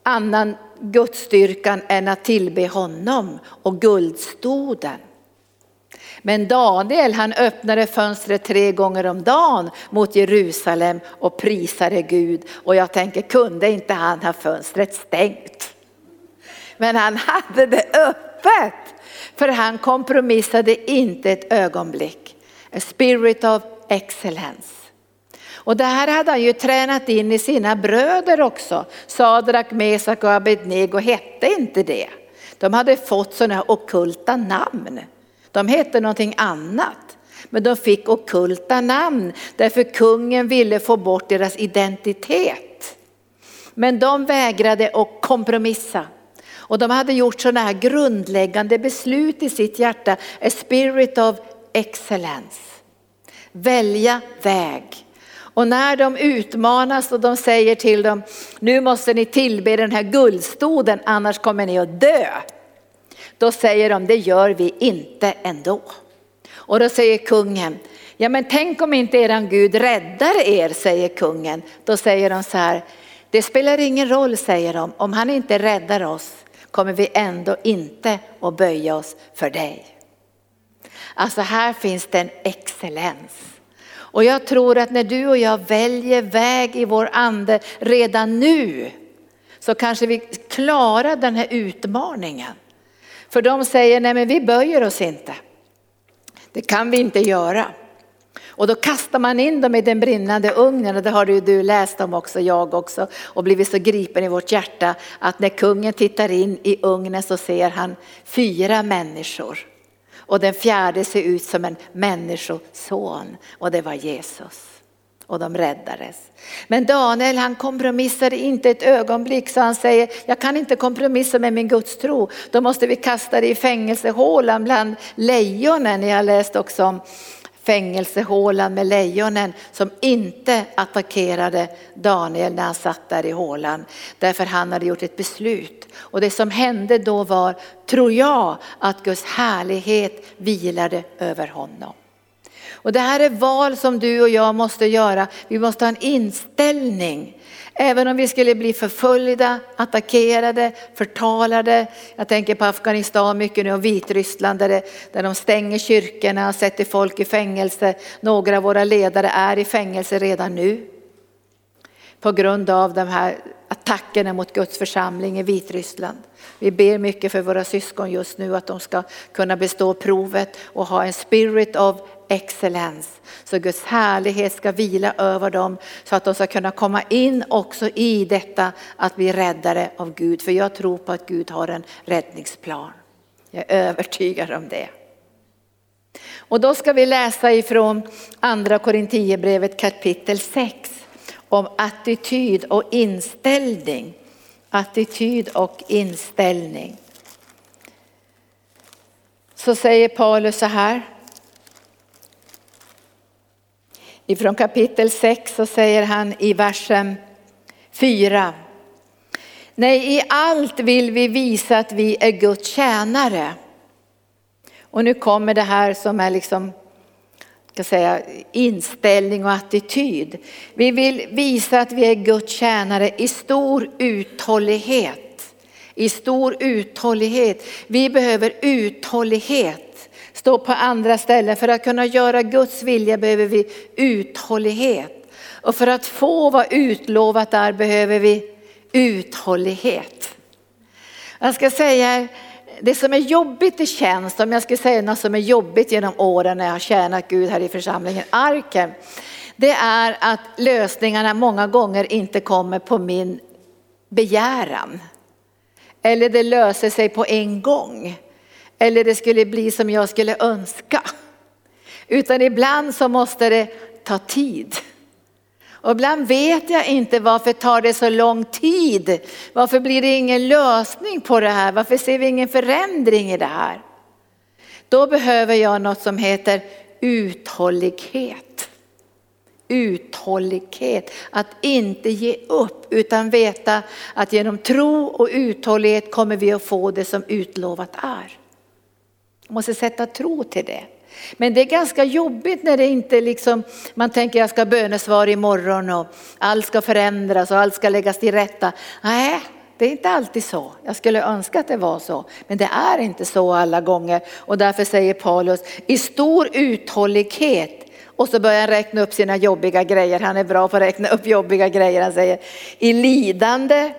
annan gudsstyrkan än att tillbe honom och guldstoden. Men Daniel han öppnade fönstret tre gånger om dagen mot Jerusalem och prisade Gud. Och jag tänker, kunde inte han ha fönstret stängt? Men han hade det öppet. För han kompromissade inte ett ögonblick. A spirit of excellence. Och det här hade han ju tränat in i sina bröder också. Sadrak, Mesak och Abednego hette inte det. De hade fått sådana okulta namn. De hette någonting annat. Men de fick okulta namn därför kungen ville få bort deras identitet. Men de vägrade att kompromissa. Och de hade gjort sådana här grundläggande beslut i sitt hjärta. A spirit of excellence. Välja väg. Och när de utmanas och de säger till dem, nu måste ni tillbe den här guldstoden annars kommer ni att dö. Då säger de, det gör vi inte ändå. Och då säger kungen, ja men tänk om inte eran Gud räddar er, säger kungen. Då säger de så här, det spelar ingen roll säger de, om han inte räddar oss kommer vi ändå inte att böja oss för dig. Alltså här finns det en excellens. Och jag tror att när du och jag väljer väg i vår ande redan nu så kanske vi klarar den här utmaningen. För de säger, nej men vi böjer oss inte. Det kan vi inte göra. Och då kastar man in dem i den brinnande ugnen och det har du, du läst om också, jag också, och blivit så gripen i vårt hjärta att när kungen tittar in i ugnen så ser han fyra människor. Och den fjärde ser ut som en människoson och det var Jesus. Och de räddades. Men Daniel han kompromissade inte ett ögonblick så han säger, jag kan inte kompromissa med min gudstro. Då måste vi kasta det i fängelsehålan bland lejonen. Jag har läst också om fängelsehålan med lejonen som inte attackerade Daniel när han satt där i hålan. Därför han hade gjort ett beslut. Och det som hände då var, tror jag, att Guds härlighet vilade över honom. Och det här är val som du och jag måste göra. Vi måste ha en inställning Även om vi skulle bli förföljda, attackerade, förtalade. Jag tänker på Afghanistan mycket nu och Vitryssland där, det, där de stänger kyrkorna och sätter folk i fängelse. Några av våra ledare är i fängelse redan nu. På grund av de här attackerna mot Guds församling i Vitryssland. Vi ber mycket för våra syskon just nu att de ska kunna bestå provet och ha en spirit of excellens. Så Guds härlighet ska vila över dem så att de ska kunna komma in också i detta att bli räddare av Gud. För jag tror på att Gud har en räddningsplan. Jag är övertygad om det. Och då ska vi läsa ifrån andra Korinthierbrevet kapitel 6 om attityd och inställning. Attityd och inställning. Så säger Paulus så här. Ifrån kapitel 6 så säger han i versen 4. Nej, i allt vill vi visa att vi är Guds tjänare. Och nu kommer det här som är liksom ska säga, inställning och attityd. Vi vill visa att vi är Guds tjänare i stor uthållighet. I stor uthållighet. Vi behöver uthållighet stå på andra ställen. För att kunna göra Guds vilja behöver vi uthållighet. Och för att få vad utlovat där behöver vi uthållighet. Jag ska säga, det som är jobbigt i tjänst, om jag ska säga något som är jobbigt genom åren när jag har tjänat Gud här i församlingen Arken, det är att lösningarna många gånger inte kommer på min begäran. Eller det löser sig på en gång eller det skulle bli som jag skulle önska. Utan ibland så måste det ta tid. Och ibland vet jag inte varför tar det så lång tid. Varför blir det ingen lösning på det här? Varför ser vi ingen förändring i det här? Då behöver jag något som heter uthållighet. Uthållighet, att inte ge upp utan veta att genom tro och uthållighet kommer vi att få det som utlovat är. Måste sätta tro till det. Men det är ganska jobbigt när det inte liksom, man tänker jag ska bönesvar imorgon och allt ska förändras och allt ska läggas till rätta. Nej, det är inte alltid så. Jag skulle önska att det var så, men det är inte så alla gånger. Och därför säger Paulus, i stor uthållighet och så börjar han räkna upp sina jobbiga grejer. Han är bra på att räkna upp jobbiga grejer. Han säger i lidande,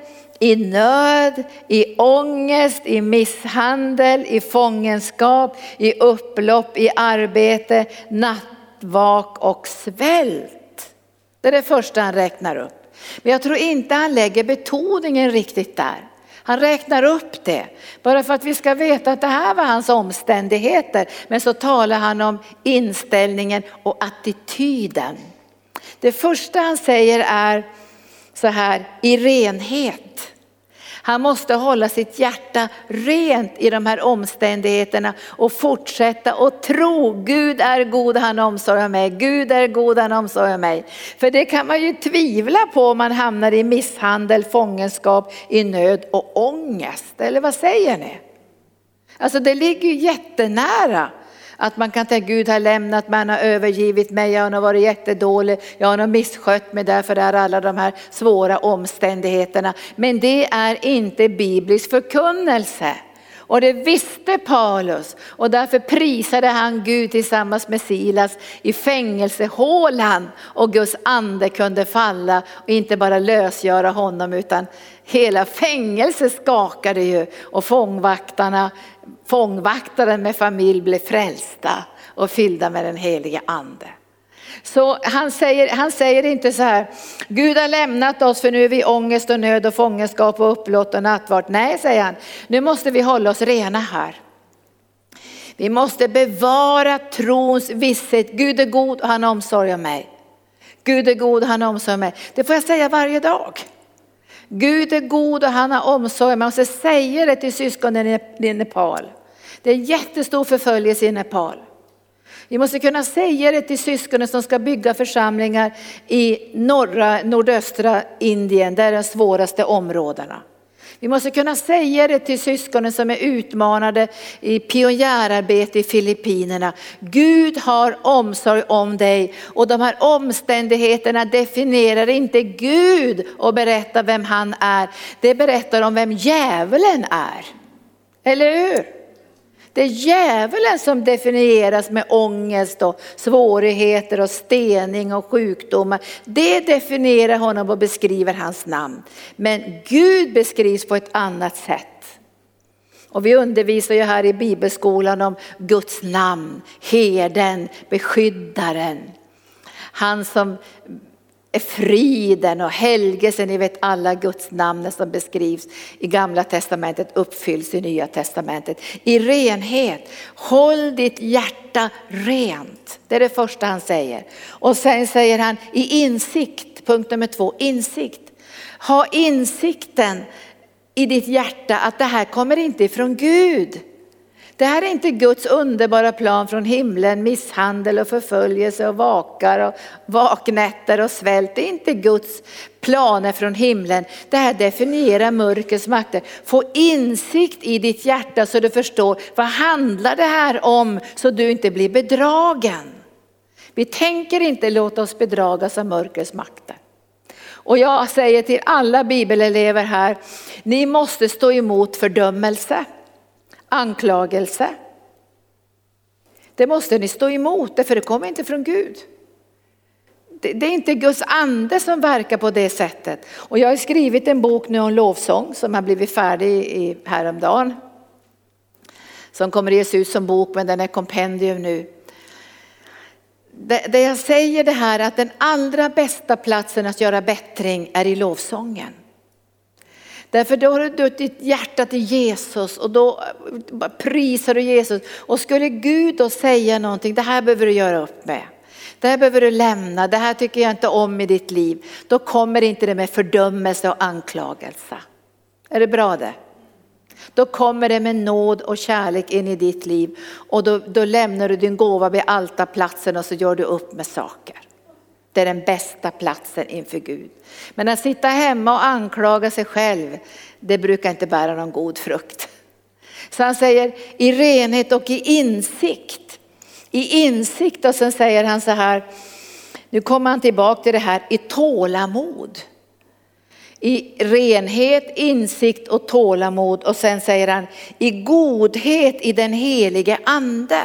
i nöd, i ångest, i misshandel, i fångenskap, i upplopp, i arbete, nattvak och svält. Det är det första han räknar upp. Men jag tror inte han lägger betoningen riktigt där. Han räknar upp det bara för att vi ska veta att det här var hans omständigheter. Men så talar han om inställningen och attityden. Det första han säger är så här, i renhet. Han måste hålla sitt hjärta rent i de här omständigheterna och fortsätta och tro. Gud är god, han omsorgar mig. Gud är god, han omsorgar mig. För det kan man ju tvivla på om man hamnar i misshandel, fångenskap, i nöd och ångest. Eller vad säger ni? Alltså det ligger ju jättenära att man kan tänka Gud har lämnat mig, han har övergivit mig, jag har varit jättedålig, jag har misskött mig, därför är alla de här svåra omständigheterna. Men det är inte biblisk förkunnelse. Och det visste Paulus och därför prisade han Gud tillsammans med Silas i fängelsehålan och Guds ande kunde falla och inte bara lösgöra honom utan hela fängelset skakade ju och fångvaktarna, fångvaktaren med familj blev frälsta och fyllda med den helige ande. Så han säger, han säger inte så här, Gud har lämnat oss för nu är vi ångest och nöd och fångenskap och upplåt och nattvart. Nej, säger han, nu måste vi hålla oss rena här. Vi måste bevara trons visshet. Gud är god och han omsorger mig. Gud är god och han omsorger mig. Det får jag säga varje dag. Gud är god och han har omsorg. Man måste säga det till syskonen i Nepal. Det är jättestor förföljelse i Nepal. Vi måste kunna säga det till syskonen som ska bygga församlingar i norra, nordöstra Indien, där är de svåraste områdena. Vi måste kunna säga det till syskonen som är utmanade i pionjärarbete i Filippinerna. Gud har omsorg om dig och de här omständigheterna definierar inte Gud och berättar vem han är. Det berättar om vem djävulen är. Eller hur? Det är djävulen som definieras med ångest och svårigheter och stening och sjukdomar. Det definierar honom och beskriver hans namn. Men Gud beskrivs på ett annat sätt. Och vi undervisar ju här i bibelskolan om Guds namn, herden, beskyddaren. Han som friden och helgelsen, ni vet alla Guds namn som beskrivs i gamla testamentet uppfylls i nya testamentet. I renhet, håll ditt hjärta rent. Det är det första han säger. Och sen säger han i insikt, punkt nummer två, insikt. Ha insikten i ditt hjärta att det här kommer inte ifrån Gud. Det här är inte Guds underbara plan från himlen, misshandel och förföljelse och vakar och vaknätter och svält. Det är inte Guds planer från himlen. Det här definierar mörkrets makter. Få insikt i ditt hjärta så du förstår vad handlar det här om så du inte blir bedragen. Vi tänker inte låta oss bedragas av mörkrets makter. Och jag säger till alla bibelelever här, ni måste stå emot fördömelse anklagelse. Det måste ni stå emot, för det kommer inte från Gud. Det är inte Guds ande som verkar på det sättet. Och jag har skrivit en bok nu om lovsång som har blivit färdig häromdagen. Som kommer att ges ut som bok men den är kompendium nu. Det jag säger det här att den allra bästa platsen att göra bättring är i lovsången. Därför då har du ditt hjärta till Jesus och då eh, prisar du Jesus. Och skulle Gud då säga någonting, det här behöver du göra upp med. Det här behöver du lämna, det här tycker jag inte om i ditt liv. Då kommer inte det med fördömelse och anklagelse. Är det bra det? Då kommer det med nåd och kärlek in i ditt liv och då, då lämnar du din gåva vid altarplatsen och så gör du upp med saker. Det är den bästa platsen inför Gud. Men att sitta hemma och anklaga sig själv, det brukar inte bära någon god frukt. Så han säger i renhet och i insikt. I insikt och sen säger han så här, nu kommer han tillbaka till det här i tålamod. I renhet, insikt och tålamod och sen säger han i godhet i den helige ande.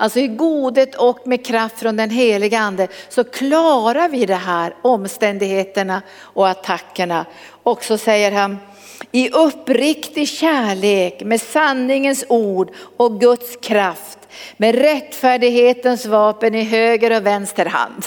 Alltså i godhet och med kraft från den heliga ande så klarar vi det här omständigheterna och attackerna. Och så säger han i uppriktig kärlek med sanningens ord och Guds kraft med rättfärdighetens vapen i höger och vänster hand.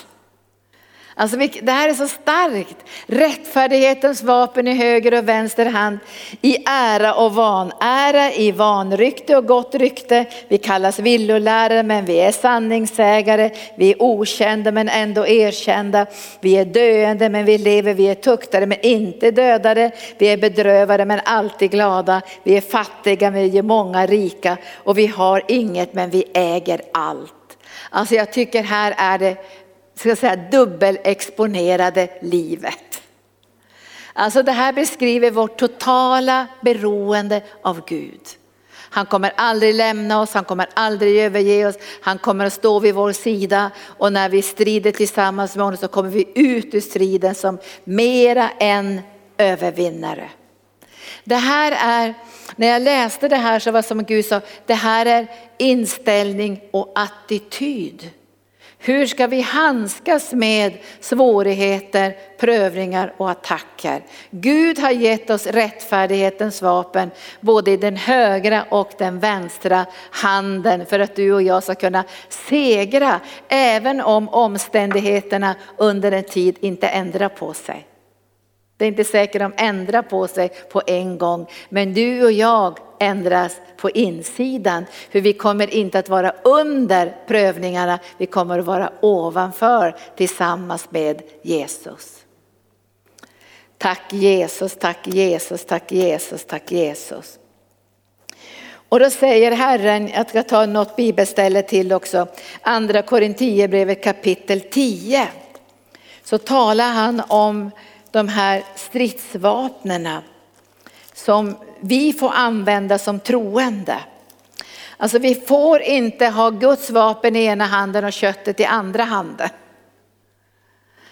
Alltså det här är så starkt. Rättfärdighetens vapen i höger och vänster hand i ära och vanära, i vanrykte och gott rykte. Vi kallas villolärare men vi är sanningssägare. Vi är okända men ändå erkända. Vi är döende men vi lever. Vi är tuktade men inte dödade. Vi är bedrövade men alltid glada. Vi är fattiga men vi är många rika. Och vi har inget men vi äger allt. Alltså jag tycker här är det ska säga, dubbelexponerade livet. Alltså det här beskriver vårt totala beroende av Gud. Han kommer aldrig lämna oss, han kommer aldrig överge oss, han kommer att stå vid vår sida och när vi strider tillsammans med honom så kommer vi ut ur striden som mera än övervinnare. Det här är När jag läste det här så var det som Gud sa, det här är inställning och attityd. Hur ska vi handskas med svårigheter, prövningar och attacker? Gud har gett oss rättfärdighetens vapen både i den högra och den vänstra handen för att du och jag ska kunna segra även om omständigheterna under en tid inte ändrar på sig. Det är inte säkert att de ändrar på sig på en gång, men du och jag ändras på insidan. För vi kommer inte att vara under prövningarna, vi kommer att vara ovanför tillsammans med Jesus. Tack Jesus, tack Jesus, tack Jesus, tack Jesus. Och då säger Herren, jag ska ta något bibelställe till också, andra Korintierbrevet kapitel 10. Så talar han om de här stridsvapnen som vi får använda som troende. Alltså vi får inte ha Guds vapen i ena handen och köttet i andra handen.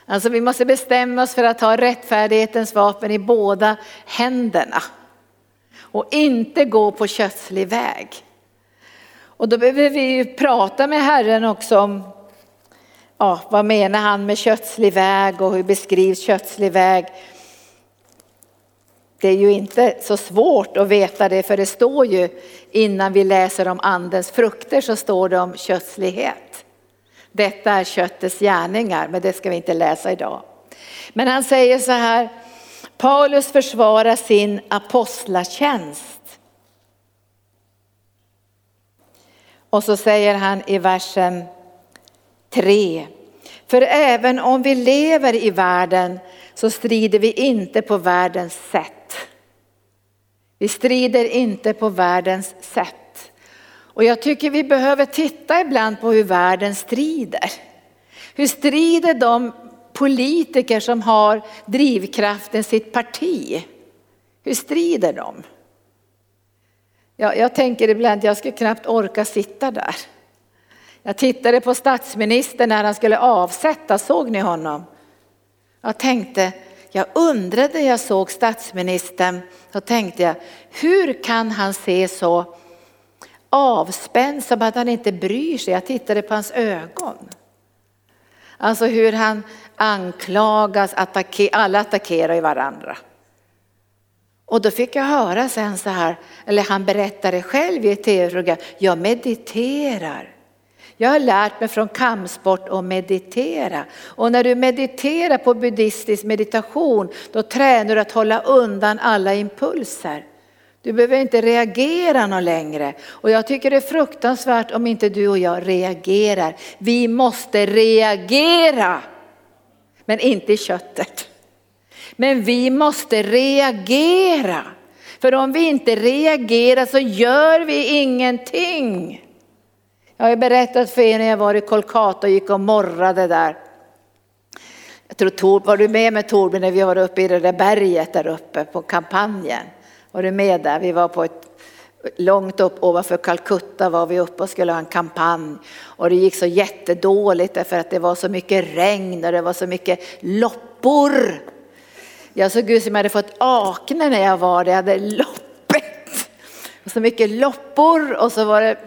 Alltså vi måste bestämma oss för att ha rättfärdighetens vapen i båda händerna. Och inte gå på kötslig väg. Och då behöver vi ju prata med Herren också om ja, vad menar han med kötslig väg och hur beskrivs kötslig väg? Det är ju inte så svårt att veta det för det står ju innan vi läser om andens frukter så står det om kötslighet. Detta är köttets gärningar men det ska vi inte läsa idag. Men han säger så här, Paulus försvarar sin apostlatjänst. Och så säger han i versen 3. För även om vi lever i världen så strider vi inte på världens sätt. Vi strider inte på världens sätt. Och jag tycker vi behöver titta ibland på hur världen strider. Hur strider de politiker som har drivkraften sitt parti? Hur strider de? Ja, jag tänker ibland att jag skulle knappt orka sitta där. Jag tittade på statsministern när han skulle avsättas, såg ni honom? Jag tänkte, jag undrade jag såg statsministern, Då tänkte jag, hur kan han se så avspänd som att han inte bryr sig? Jag tittade på hans ögon. Alltså hur han anklagas, attacker, alla attackerar ju varandra. Och då fick jag höra sen så här, eller han berättade själv i ett tv-program, jag mediterar. Jag har lärt mig från kampsport att meditera. Och när du mediterar på buddhistisk meditation, då tränar du att hålla undan alla impulser. Du behöver inte reagera någon längre. Och jag tycker det är fruktansvärt om inte du och jag reagerar. Vi måste reagera. Men inte i köttet. Men vi måste reagera. För om vi inte reagerar så gör vi ingenting. Jag har berättat för er när jag var i Kolkata och gick och morrade där. Jag tror Tor, var du med med Torbjörn när vi var uppe i det där berget där uppe på kampanjen? Var du med där? Vi var på ett Långt upp ovanför Calcutta var vi uppe och skulle ha en kampanj och det gick så jättedåligt därför att det var så mycket regn och det var så mycket loppor. Jag såg ut som jag hade fått akne när jag var där, jag hade loppet. Så mycket loppor och så var det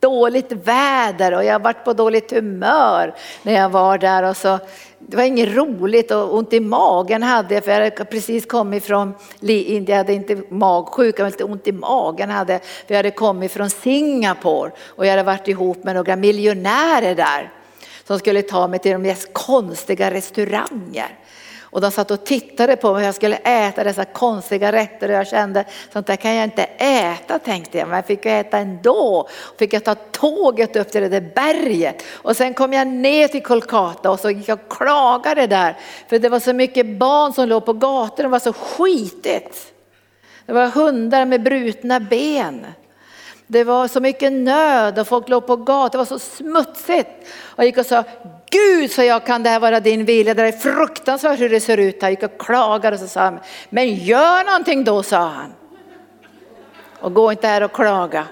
dåligt väder och jag har varit på dåligt humör när jag var där och så det var inget roligt och ont i magen hade jag för jag hade precis kommit från Indien, jag hade inte magsjuka men lite ont i magen hade för jag hade kommit från Singapore och jag hade varit ihop med några miljonärer där som skulle ta mig till de mest konstiga restauranger. Och de satt och tittade på mig, jag skulle äta dessa konstiga rätter och jag kände sånt där kan jag inte äta tänkte jag, men jag fick äta ändå. Fick jag ta tåget upp till det där berget och sen kom jag ner till Kolkata och så gick jag och klagade där för det var så mycket barn som låg på gatorna, det var så skitigt. Det var hundar med brutna ben. Det var så mycket nöd och folk låg på gatan, det var så smutsigt. Och jag gick och sa, Gud så jag kan det här vara din vilja, det är fruktansvärt hur det ser ut här. Jag gick och klagade och så sa han, men gör någonting då sa han. Och gå inte här och klaga.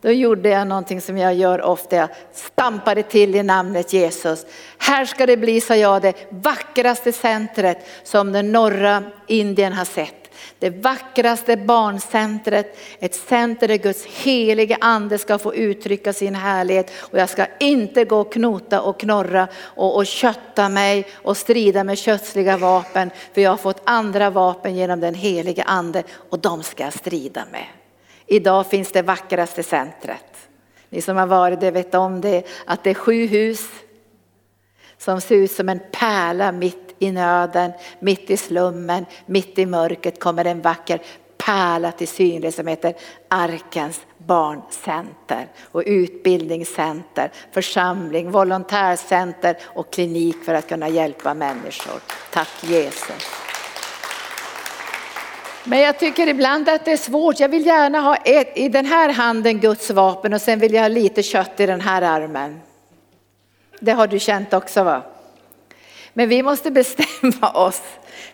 Då gjorde jag någonting som jag gör ofta, jag stampade till i namnet Jesus. Här ska det bli, sa jag, det vackraste centret som den norra Indien har sett. Det vackraste barncentret, ett center där Guds helige ande ska få uttrycka sin härlighet. Och jag ska inte gå och knota och knorra och, och kötta mig och strida med kötsliga vapen. För jag har fått andra vapen genom den helige ande och de ska jag strida med. Idag finns det vackraste centret. Ni som har varit det vet om det, att det är sju hus som ser ut som en pärla mitt i nöden, mitt i slummen, mitt i mörkret kommer en vacker pärla till synlig som heter Arkens barncenter och utbildningscenter, församling, volontärcenter och klinik för att kunna hjälpa människor. Tack Jesus. Men jag tycker ibland att det är svårt. Jag vill gärna ha ett, i den här handen Guds vapen och sen vill jag ha lite kött i den här armen. Det har du känt också va? Men vi måste bestämma oss.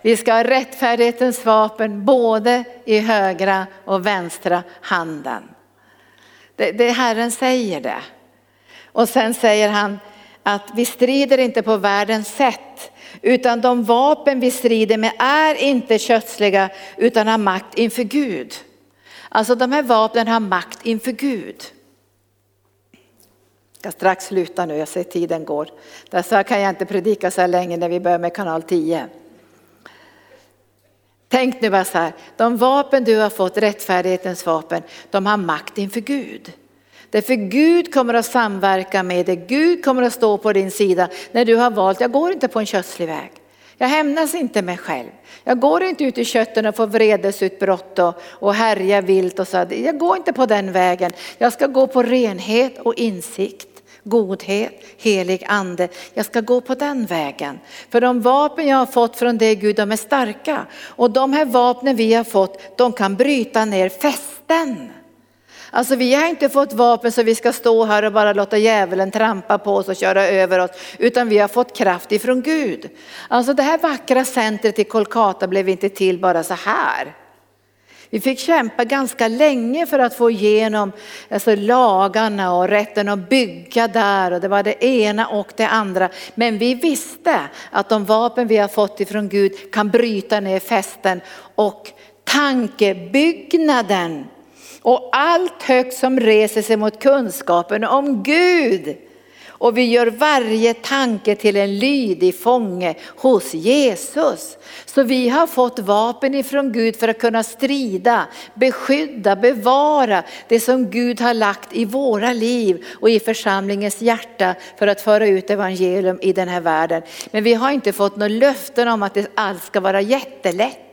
Vi ska ha rättfärdighetens vapen både i högra och vänstra handen. Det, det Herren säger det. Och sen säger han att vi strider inte på världens sätt utan de vapen vi strider med är inte kötsliga utan har makt inför Gud. Alltså de här vapnen har makt inför Gud. Jag ska strax sluta nu, jag ser tiden går. Därför kan jag inte predika så här länge när vi börjar med kanal 10. Tänk nu bara så här, de vapen du har fått, rättfärdighetens vapen, de har makt inför Gud. Därför Gud kommer att samverka med dig, Gud kommer att stå på din sida när du har valt, jag går inte på en kötslig väg. Jag hämnas inte mig själv. Jag går inte ut i kötten och får vredesutbrott och, och härja vilt och så. Jag går inte på den vägen. Jag ska gå på renhet och insikt godhet, helig ande. Jag ska gå på den vägen. För de vapen jag har fått från dig Gud, de är starka. Och de här vapnen vi har fått, de kan bryta ner fästen. Alltså vi har inte fått vapen så vi ska stå här och bara låta djävulen trampa på oss och köra över oss, utan vi har fått kraft ifrån Gud. Alltså det här vackra centret i Kolkata blev inte till bara så här. Vi fick kämpa ganska länge för att få igenom alltså, lagarna och rätten att bygga där och det var det ena och det andra. Men vi visste att de vapen vi har fått ifrån Gud kan bryta ner fästen och tankebyggnaden och allt högt som reser sig mot kunskapen om Gud. Och vi gör varje tanke till en lydig fånge hos Jesus. Så vi har fått vapen ifrån Gud för att kunna strida, beskydda, bevara det som Gud har lagt i våra liv och i församlingens hjärta för att föra ut evangelium i den här världen. Men vi har inte fått några löften om att allt ska vara jättelätt.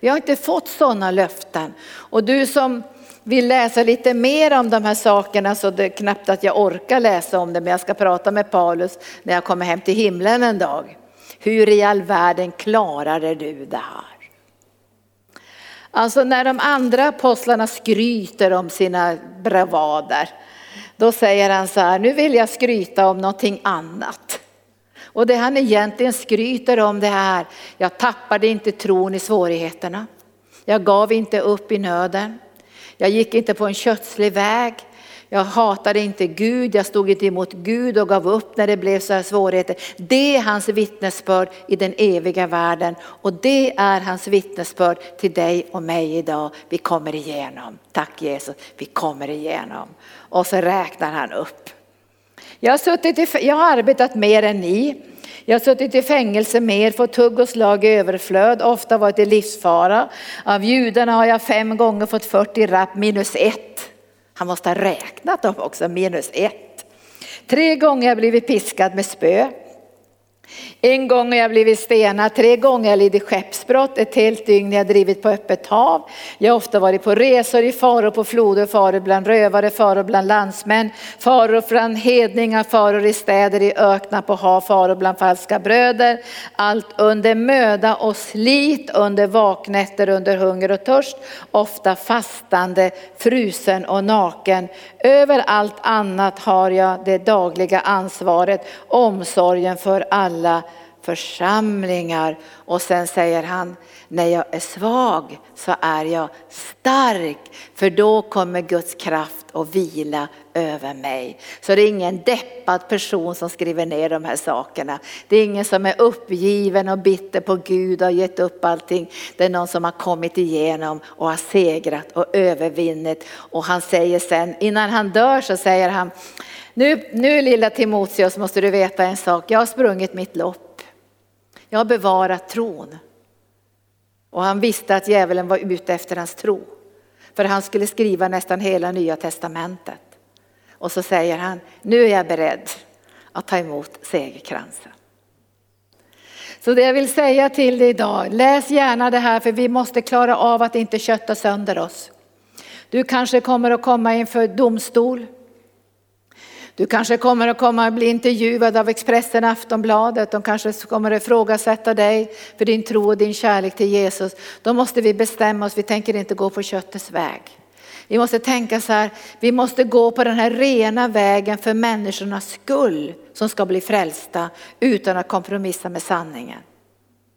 Vi har inte fått sådana löften. Och du som vill läsa lite mer om de här sakerna så det är knappt att jag orkar läsa om det men jag ska prata med Paulus när jag kommer hem till himlen en dag. Hur i all världen klarade du det här? Alltså när de andra apostlarna skryter om sina bravader, då säger han så här, nu vill jag skryta om någonting annat. Och det han egentligen skryter om det här, jag tappade inte tron i svårigheterna. Jag gav inte upp i nöden. Jag gick inte på en kötslig väg. Jag hatade inte Gud, jag stod inte emot Gud och gav upp när det blev så här svårigheter. Det är hans vittnesbörd i den eviga världen och det är hans vittnesbörd till dig och mig idag. Vi kommer igenom. Tack Jesus, vi kommer igenom. Och så räknar han upp. Jag har, suttit i, jag har arbetat mer än ni. Jag har suttit i fängelse mer, fått tugg och slag i överflöd, ofta varit i livsfara. Av judarna har jag fem gånger fått 40 rapp minus ett. Han måste ha räknat dem också, minus ett. Tre gånger har jag blivit piskad med spö. En gång har jag blivit stenad, tre gånger har jag lidit skeppsbrott, ett helt dygn har jag drivit på öppet hav. Jag har ofta varit på resor i faror på floder, faror bland rövare, faror bland landsmän, faror bland hedningar, faror i städer, i öknar, på hav, faror bland falska bröder. Allt under möda och slit, under vaknätter, under hunger och törst, ofta fastande, frusen och naken. Över allt annat har jag det dagliga ansvaret, omsorgen för alla församlingar. Och sen säger han, när jag är svag så är jag stark, för då kommer Guds kraft att vila över mig. Så det är ingen deppad person som skriver ner de här sakerna. Det är ingen som är uppgiven och bitter på Gud och har gett upp allting. Det är någon som har kommit igenom och har segrat och övervinnit. Och han säger sen, innan han dör så säger han, nu, nu lilla Timoteus måste du veta en sak, jag har sprungit mitt lopp. Jag har bevarat tron. Och han visste att djävulen var ute efter hans tro. För han skulle skriva nästan hela nya testamentet. Och så säger han, nu är jag beredd att ta emot segerkransen. Så det jag vill säga till dig idag, läs gärna det här för vi måste klara av att inte kötta sönder oss. Du kanske kommer att komma inför domstol. Du kanske kommer att komma att bli intervjuad av Expressen Aftonbladet. De kanske kommer att ifrågasätta dig för din tro och din kärlek till Jesus. Då måste vi bestämma oss, vi tänker inte gå på köttets väg. Vi måste tänka så här, vi måste gå på den här rena vägen för människornas skull som ska bli frälsta utan att kompromissa med sanningen.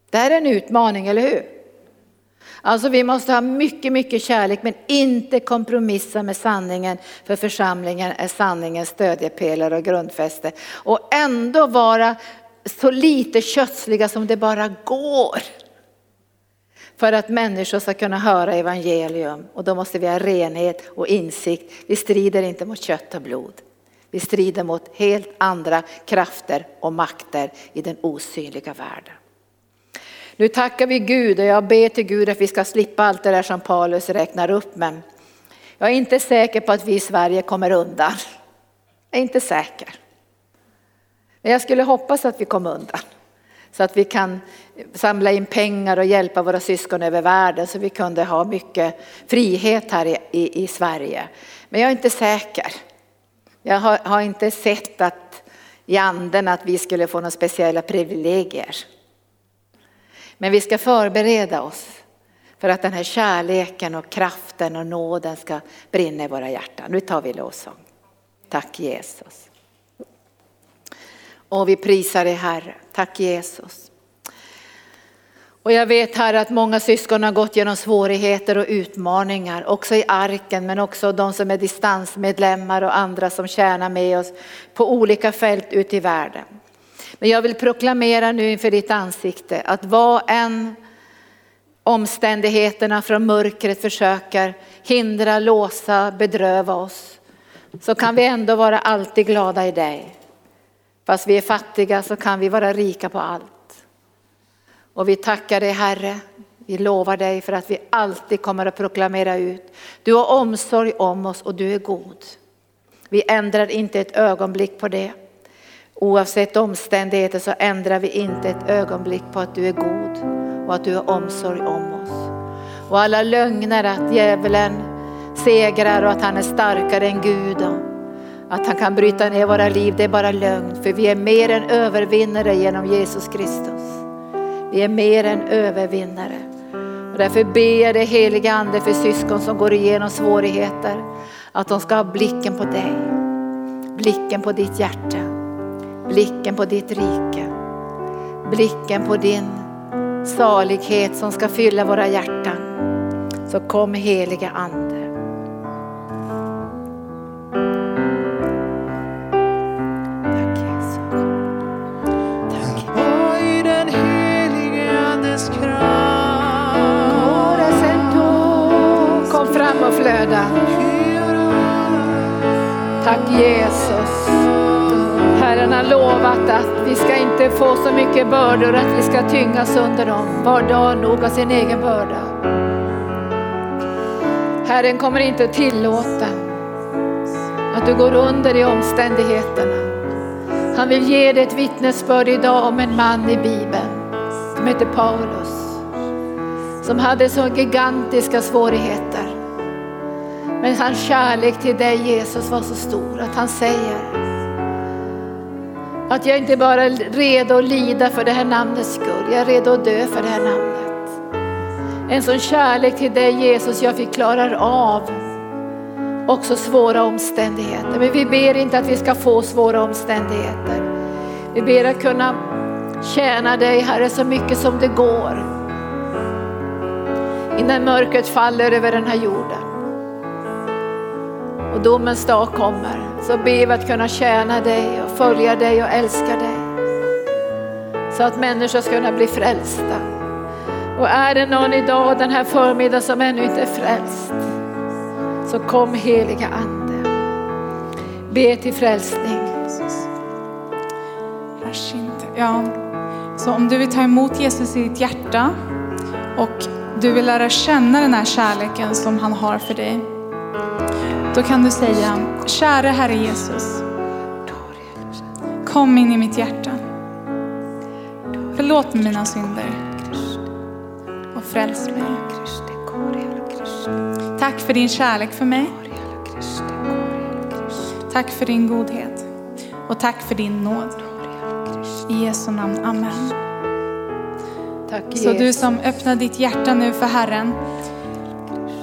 Det här är en utmaning, eller hur? Alltså vi måste ha mycket, mycket kärlek men inte kompromissa med sanningen för församlingen är sanningens stödjepelare och grundfäste. Och ändå vara så lite kötsliga som det bara går. För att människor ska kunna höra evangelium och då måste vi ha renhet och insikt. Vi strider inte mot kött och blod. Vi strider mot helt andra krafter och makter i den osynliga världen. Nu tackar vi Gud och jag ber till Gud att vi ska slippa allt det där som Paulus räknar upp. Men jag är inte säker på att vi i Sverige kommer undan. Jag är inte säker. Men jag skulle hoppas att vi kommer undan. Så att vi kan samla in pengar och hjälpa våra syskon över världen så vi kunde ha mycket frihet här i, i, i Sverige. Men jag är inte säker. Jag har, har inte sett att i anden att vi skulle få några speciella privilegier. Men vi ska förbereda oss för att den här kärleken och kraften och nåden ska brinna i våra hjärtan. Nu tar vi lovsång. Tack Jesus. Och vi prisar dig Herre. Tack Jesus. Och jag vet Herre att många syskon har gått genom svårigheter och utmaningar, också i arken men också de som är distansmedlemmar och andra som tjänar med oss på olika fält ute i världen. Men jag vill proklamera nu inför ditt ansikte att vad än omständigheterna från mörkret försöker hindra, låsa, bedröva oss så kan vi ändå vara alltid glada i dig. Fast vi är fattiga så kan vi vara rika på allt. Och vi tackar dig Herre, vi lovar dig för att vi alltid kommer att proklamera ut. Du har omsorg om oss och du är god. Vi ändrar inte ett ögonblick på det. Oavsett omständigheter så ändrar vi inte ett ögonblick på att du är god och att du har omsorg om oss. Och alla lögner att djävulen segrar och att han är starkare än Gud och att han kan bryta ner våra liv, det är bara lögn. För vi är mer än övervinnare genom Jesus Kristus. Vi är mer än övervinnare. Och därför ber jag dig heliga Ande för syskon som går igenom svårigheter. Att de ska ha blicken på dig. Blicken på ditt hjärta blicken på ditt rike, blicken på din salighet som ska fylla våra hjärtan. Så kom heliga Ande. Tack Jesus. Herren har lovat att vi ska inte få så mycket bördor att vi ska tyngas under dem. Var dag nog av sin egen börda. Herren kommer inte att tillåta att du går under i omständigheterna. Han vill ge dig ett vittnesbörd idag om en man i Bibeln som heter Paulus. Som hade så gigantiska svårigheter. Men hans kärlek till dig Jesus var så stor att han säger att jag inte bara är redo att lida för det här namnets skull, jag är redo att dö för det här namnet. En sån kärlek till dig Jesus, jag fick klara av också svåra omständigheter. Men vi ber inte att vi ska få svåra omständigheter. Vi ber att kunna tjäna dig Herre så mycket som det går. Innan mörkret faller över den här jorden. Och domens dag kommer så ber vi att kunna tjäna dig och följa dig och älska dig. Så att människor ska kunna bli frälsta. Och är det någon idag den här förmiddagen som ännu inte är frälst så kom heliga Ande. Be till frälsning. Ja, så om du vill ta emot Jesus i ditt hjärta och du vill lära känna den här kärleken som han har för dig. Då kan du säga, käre Herre Jesus. Kom in i mitt hjärta. Förlåt mina synder. Och fräls mig. Tack för din kärlek för mig. Tack för din godhet. Och tack för din nåd. I Jesu namn, Amen. Tack Så du som öppnar ditt hjärta nu för Herren.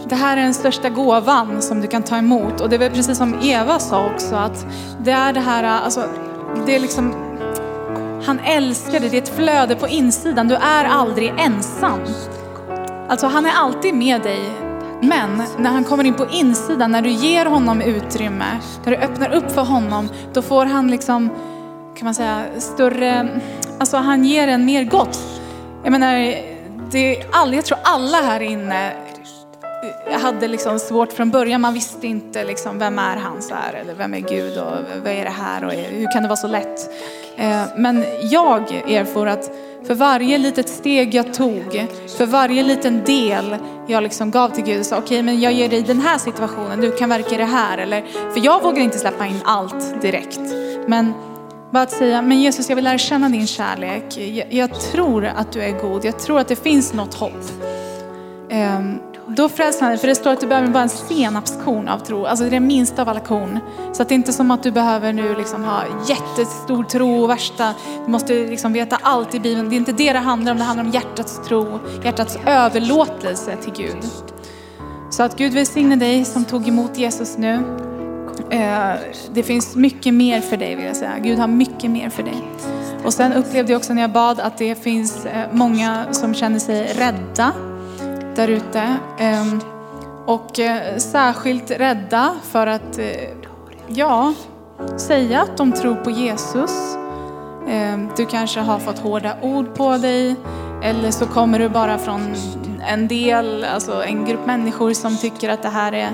Det här är den största gåvan som du kan ta emot. Och det är precis som Eva sa också att det är det här, alltså, det är liksom, han älskar dig, det är ett flöde på insidan. Du är aldrig ensam. Alltså han är alltid med dig. Men när han kommer in på insidan, när du ger honom utrymme, när du öppnar upp för honom, då får han liksom, kan man säga, större, alltså han ger en mer gott. Jag menar, det är all, jag tror alla här inne hade liksom svårt från början. Man visste inte liksom, vem är han så här eller vem är Gud och vad är det här och hur kan det vara så lätt? Eh, men jag erfor att för varje litet steg jag tog, för varje liten del jag liksom gav till Gud och sa okej men jag ger dig den här situationen, du kan verka i det här. Eller, för jag vågar inte släppa in allt direkt. Men bara att säga, men Jesus jag vill lära känna din kärlek. Jag, jag tror att du är god, jag tror att det finns något hopp. Um, då frälser han dig, för det står att du behöver bara en senapskorn av tro. Alltså det är det minsta av alla korn. Så att det är inte som att du behöver nu liksom ha jättestor tro och värsta, du måste liksom veta allt i Bibeln. Det är inte det det handlar om, det handlar om hjärtats tro, hjärtats överlåtelse till Gud. Så att Gud välsigne dig som tog emot Jesus nu. Eh, det finns mycket mer för dig vill jag säga. Gud har mycket mer för dig. Och sen upplevde jag också när jag bad att det finns eh, många som känner sig rädda där ute. Ehm, och eh, särskilt rädda för att, eh, ja, säga att de tror på Jesus. Ehm, du kanske har fått hårda ord på dig eller så kommer du bara från en del, alltså en grupp människor som tycker att det här är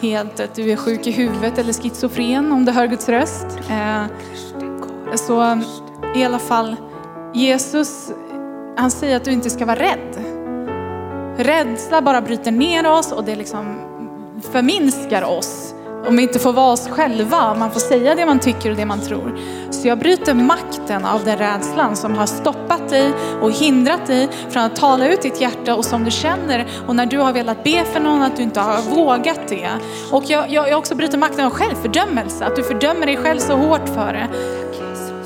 helt att du är sjuk i huvudet eller schizofren om du hör Guds röst. Eh, så i alla fall, Jesus, han säger att du inte ska vara rädd. Rädsla bara bryter ner oss och det liksom förminskar oss. Om vi inte får vara oss själva, man får säga det man tycker och det man tror. Så jag bryter makten av den rädslan som har stoppat dig och hindrat dig från att tala ut ditt hjärta och som du känner och när du har velat be för någon att du inte har vågat det. Och jag, jag, jag också bryter makten av självfördömelse, att du fördömer dig själv så hårt för det.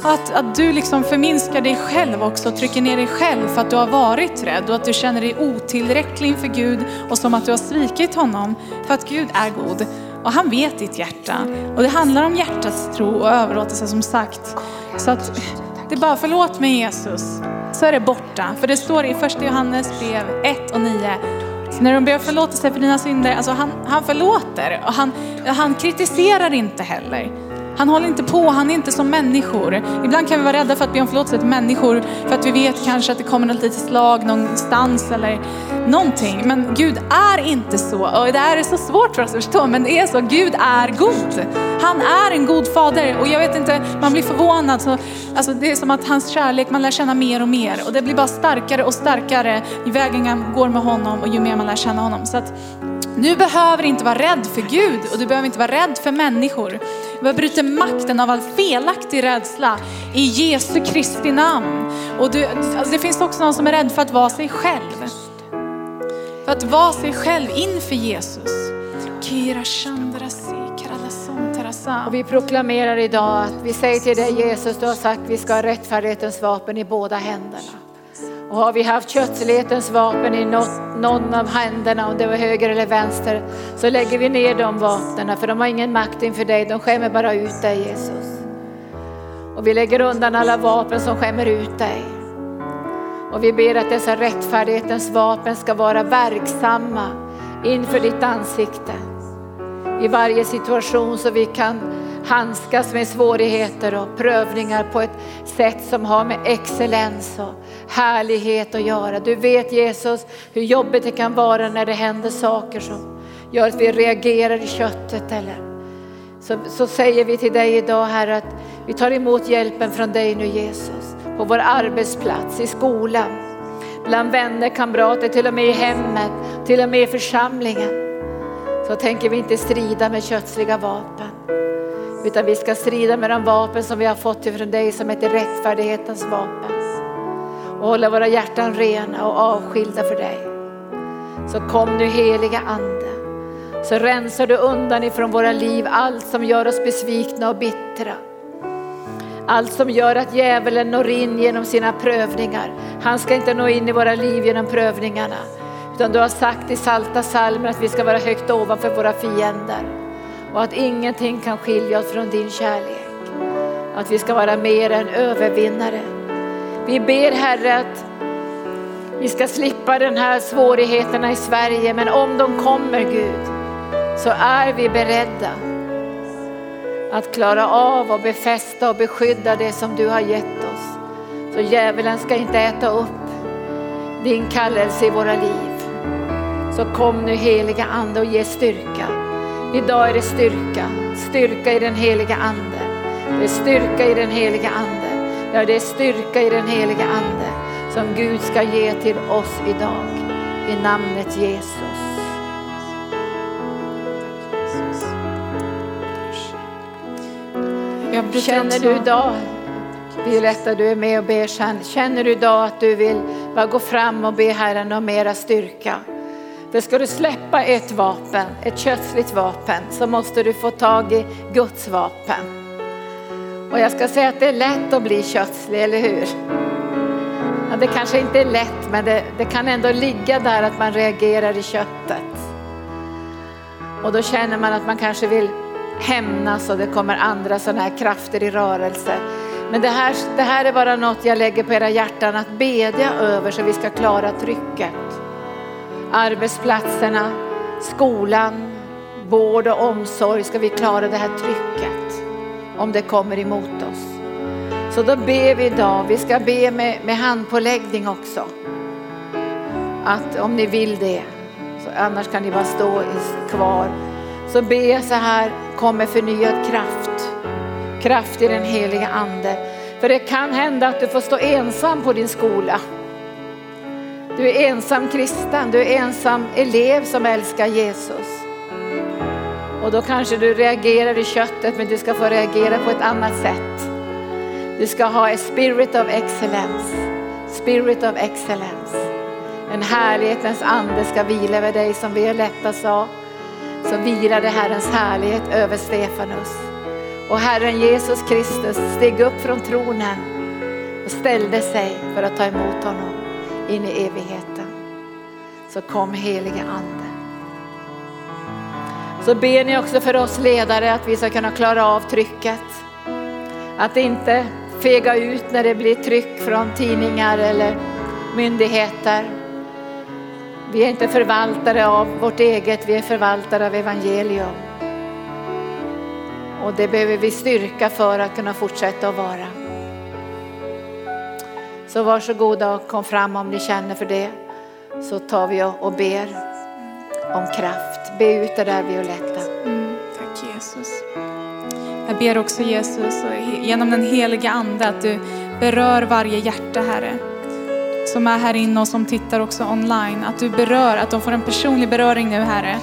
Att, att du liksom förminskar dig själv också, trycker ner dig själv för att du har varit rädd och att du känner dig otillräcklig inför Gud och som att du har svikit honom. För att Gud är god och han vet ditt hjärta. Och det handlar om hjärtats tro och överlåtelse som sagt. Så att det är bara förlåt mig Jesus, så är det borta. För det står i första Johannes brev 1 och 9. Så när de ber förlåtelse för dina synder, alltså han, han förlåter och han, han kritiserar inte heller. Han håller inte på, han är inte som människor. Ibland kan vi vara rädda för att be om förlåtelse till människor för att vi vet kanske att det kommer något litet slag någonstans eller någonting. Men Gud är inte så. Och det här är så svårt för oss att förstå, men det är så. Gud är god. Han är en god fader och jag vet inte, man blir förvånad. Så, alltså det är som att hans kärlek, man lär känna mer och mer och det blir bara starkare och starkare ju vägen man går med honom och ju mer man lär känna honom. Så att du behöver inte vara rädd för Gud och du behöver inte vara rädd för människor. Vi bryter makten av all felaktig rädsla i Jesu Kristi namn. Och du, alltså det finns också någon som är rädd för att vara sig själv. För att vara sig själv inför Jesus. Och vi proklamerar idag att vi säger till dig Jesus, du har sagt vi ska ha rättfärdighetens vapen i båda händerna. Och har vi haft kötslighetens vapen i något, någon av händerna, om det var höger eller vänster, så lägger vi ner de vapnen för de har ingen makt inför dig, de skämmer bara ut dig Jesus. Och vi lägger undan alla vapen som skämmer ut dig. Och vi ber att dessa rättfärdighetens vapen ska vara verksamma inför ditt ansikte. I varje situation så vi kan handskas med svårigheter och prövningar på ett sätt som har med excellens och härlighet att göra. Du vet Jesus hur jobbigt det kan vara när det händer saker som gör att vi reagerar i köttet eller så, så säger vi till dig idag Herre att vi tar emot hjälpen från dig nu Jesus. På vår arbetsplats, i skolan, bland vänner, kamrater, till och med i hemmet, till och med i församlingen. Så tänker vi inte strida med kötsliga vapen. Utan vi ska strida med de vapen som vi har fått ifrån dig som heter rättfärdighetens vapen. Och hålla våra hjärtan rena och avskilda för dig. Så kom nu heliga Ande. Så rensar du undan ifrån våra liv allt som gör oss besvikna och bittra. Allt som gör att djävulen når in genom sina prövningar. Han ska inte nå in i våra liv genom prövningarna. Utan du har sagt i salta salmer att vi ska vara högt ovanför våra fiender. Och att ingenting kan skilja oss från din kärlek. Att vi ska vara mer än övervinnare. Vi ber Herre att vi ska slippa den här svårigheterna i Sverige. Men om de kommer Gud så är vi beredda att klara av och befästa och beskydda det som du har gett oss. Så djävulen ska inte äta upp din kallelse i våra liv. Så kom nu heliga ande och ge styrka. Idag är det styrka, styrka i den heliga ande. Det är styrka i den heliga ande. Ja, det är styrka i den heliga ande som Gud ska ge till oss idag. I namnet Jesus. Känner du idag, Violetta du är med och ber, känner du idag att du vill bara gå fram och be Herren om mera styrka? För ska du släppa ett vapen, ett kötsligt vapen, så måste du få tag i Guds vapen. Och jag ska säga att det är lätt att bli kötslig, eller hur? Ja, det kanske inte är lätt, men det, det kan ändå ligga där att man reagerar i köttet. Och då känner man att man kanske vill hämnas och det kommer andra sådana här krafter i rörelse. Men det här, det här är bara något jag lägger på era hjärtan att bedja över så vi ska klara trycket. Arbetsplatserna, skolan, vård och omsorg ska vi klara det här trycket om det kommer emot oss. Så då ber vi idag, vi ska be med, med handpåläggning också. Att om ni vill det, så annars kan ni bara stå kvar. Så ber jag så här, kom med förnyad kraft. Kraft i den heliga ande. För det kan hända att du får stå ensam på din skola. Du är ensam kristen, du är ensam elev som älskar Jesus. Och då kanske du reagerar i köttet men du ska få reagera på ett annat sätt. Du ska ha en spirit of excellence. Spirit of excellence. En härlighetens ande ska vila över dig som Violetta sa så vilade Herrens härlighet över Stefanus. Och Herren Jesus Kristus steg upp från tronen och ställde sig för att ta emot honom in i evigheten. Så kom helige Ande. Så ber ni också för oss ledare att vi ska kunna klara av trycket. Att inte fega ut när det blir tryck från tidningar eller myndigheter. Vi är inte förvaltare av vårt eget, vi är förvaltare av evangelium. Och det behöver vi styrka för att kunna fortsätta att vara. Så varsågoda och kom fram om ni känner för det. Så tar vi och ber om kraft. Be ut det där Violetta. Mm, tack Jesus. Jag ber också Jesus och genom den heliga ande att du berör varje hjärta Herre som är här inne och som tittar också online. Att du berör, att de får en personlig beröring nu Herre.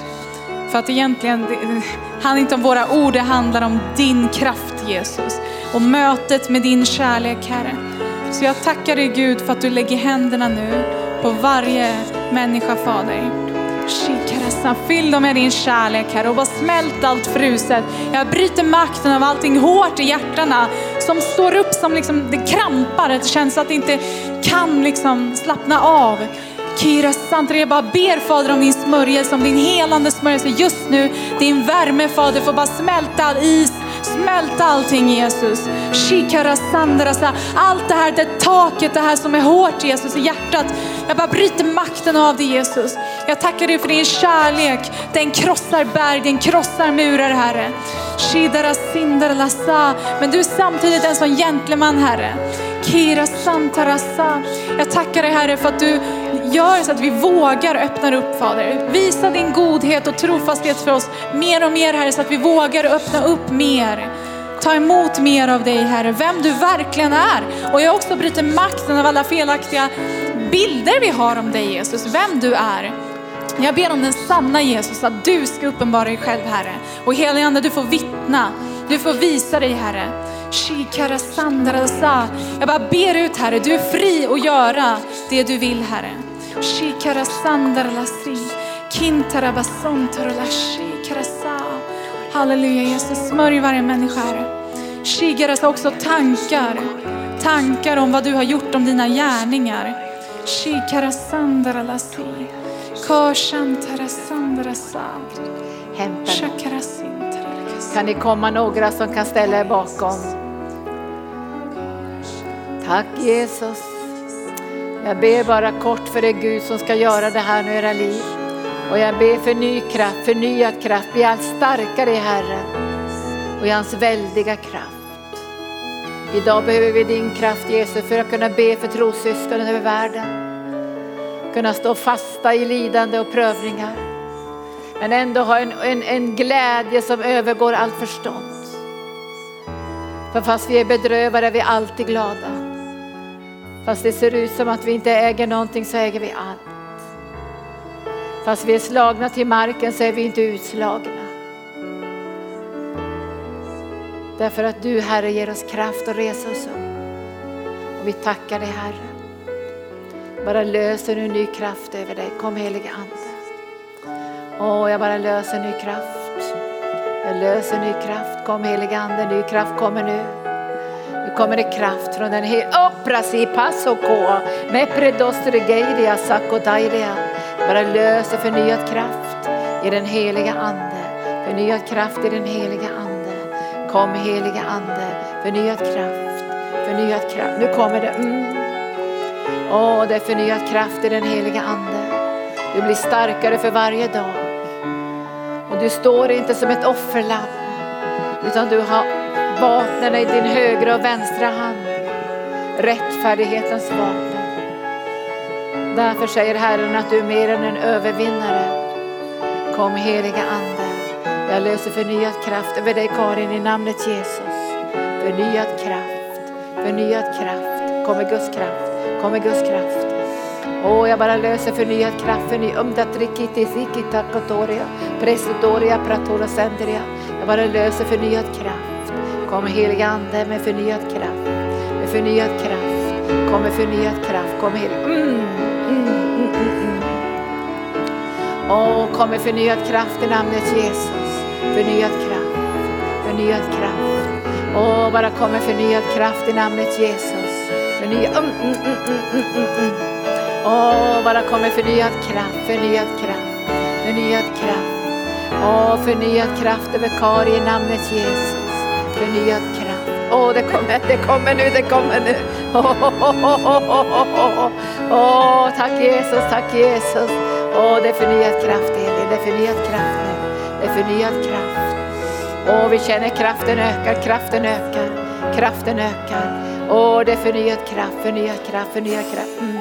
För att egentligen det handlar inte om våra ord, det handlar om din kraft Jesus. Och mötet med din kärlek Herre. Så jag tackar dig Gud för att du lägger händerna nu på varje människa Fader. Fyll dem med din kärlek Herre och bara smält allt fruset. Jag bryter makten av allting hårt i hjärtana som står upp som liksom, det krampar. Det känns att det inte kan liksom slappna av. Kira Santre, jag bara ber Fader om din smörjelse, om din helande smörjelse just nu. Din värme Fader får bara smälta all is smälta allting Jesus. Allt det här, det taket, det här som är hårt Jesus i hjärtat. Jag bara bryter makten av det Jesus. Jag tackar dig för din kärlek. Den krossar berg, den krossar murar Herre. Men du är samtidigt en sån gentleman Herre. Kira santarasa. Jag tackar dig Herre för att du gör så att vi vågar öppna upp Fader. Visa din godhet och trofasthet för oss mer och mer Herre så att vi vågar öppna upp mer. Ta emot mer av dig Herre, vem du verkligen är. Och jag också bryter makten av alla felaktiga bilder vi har om dig Jesus, vem du är. Jag ber om den sanna Jesus, att du ska uppenbara dig själv Herre. Och helige Ande, du får vittna, du får visa dig Herre. Jag bara ber ut Herre, du är fri att göra det du vill Herre. Shikara sandralasi. Kintara basontaralashi karasa. Halleluja Jesus, smörj varje människa Herre. Shigaras också tankar, tankar om vad du har gjort om dina gärningar. Shikara sandralasi. Koshantara sandrasa. Hämta. Kan det komma några som kan ställa er bakom? Tack Jesus. Jag ber bara kort för det Gud som ska göra det här nu i era liv. Och jag ber för ny kraft, förnyad kraft. Bli allt starkare i Herren och i hans väldiga kraft. Idag behöver vi din kraft Jesus för att kunna be för trossyskonen över världen. Kunna stå fasta i lidande och prövningar. Men ändå ha en, en, en glädje som övergår allt förstånd. För fast vi är bedrövade är vi alltid glada. Fast det ser ut som att vi inte äger någonting så äger vi allt. Fast vi är slagna till marken så är vi inte utslagna. Därför att du Herre ger oss kraft att resa oss upp. Och vi tackar dig Herre. Bara löser nu ny kraft över dig. Kom helige Ande. Åh, jag bara löser ny kraft. Jag löser ny kraft. Kom helige Ande, ny kraft kommer nu. Kommer det kraft från den heliga... Oprasi pasoko med predostregeidia. Bara löser förnyad kraft i den heliga Ande. Förnyad kraft i den heliga Ande. Kom heliga Ande, förnyad kraft. Förnyad kraft. Nu kommer det. Mm. Åh, det är förnyad kraft i den heliga Ande. Du blir starkare för varje dag. Och du står inte som ett offerlamm. Utan du har vapnen i din högra och vänstra hand. Rättfärdighetens vapen. Därför säger Herren att du är mer än en övervinnare. Kom heliga Ande. Jag löser förnyad kraft över dig Karin i namnet Jesus. Förnyad kraft, förnyad kraft. kom med Guds kraft, kom med Guds kraft. Åh, jag bara löser förnyad kraft, förnyad umdatrikiti sikita kotoria, pratora. Jag bara löser förnyad kraft. Kom heliga Ande med förnyad kraft, med förnyad kraft. Kom med förnyad kraft, kom helig. Mm mm, mm, mm, mm. Åh, kom med förnyad kraft i namnet Jesus. Förnyad kraft, förnyad kraft. Åh, bara kom med förnyad kraft i namnet Jesus. Förnyad, mm, mm, mm, mm, mm, mm, mm. Åh, bara kom med förnyad kraft, förnyad kraft, förnyad kraft. Åh, förnyad kraft över Kari i namnet Jesus. Förnyad kraft. Åh, det kommer, det kommer nu, det kommer nu. Åh, oh, oh, tack Jesus, tack Jesus. Åh, det är förnyad kraft Elin, det är förnyad kraft nu. Det är förnyad kraft. Åh, vi känner kraften ökar, kraften ökar, kraften ökar. Åh, det är förnyad kraft, förnyad kraft, förnyad kraft. Mm.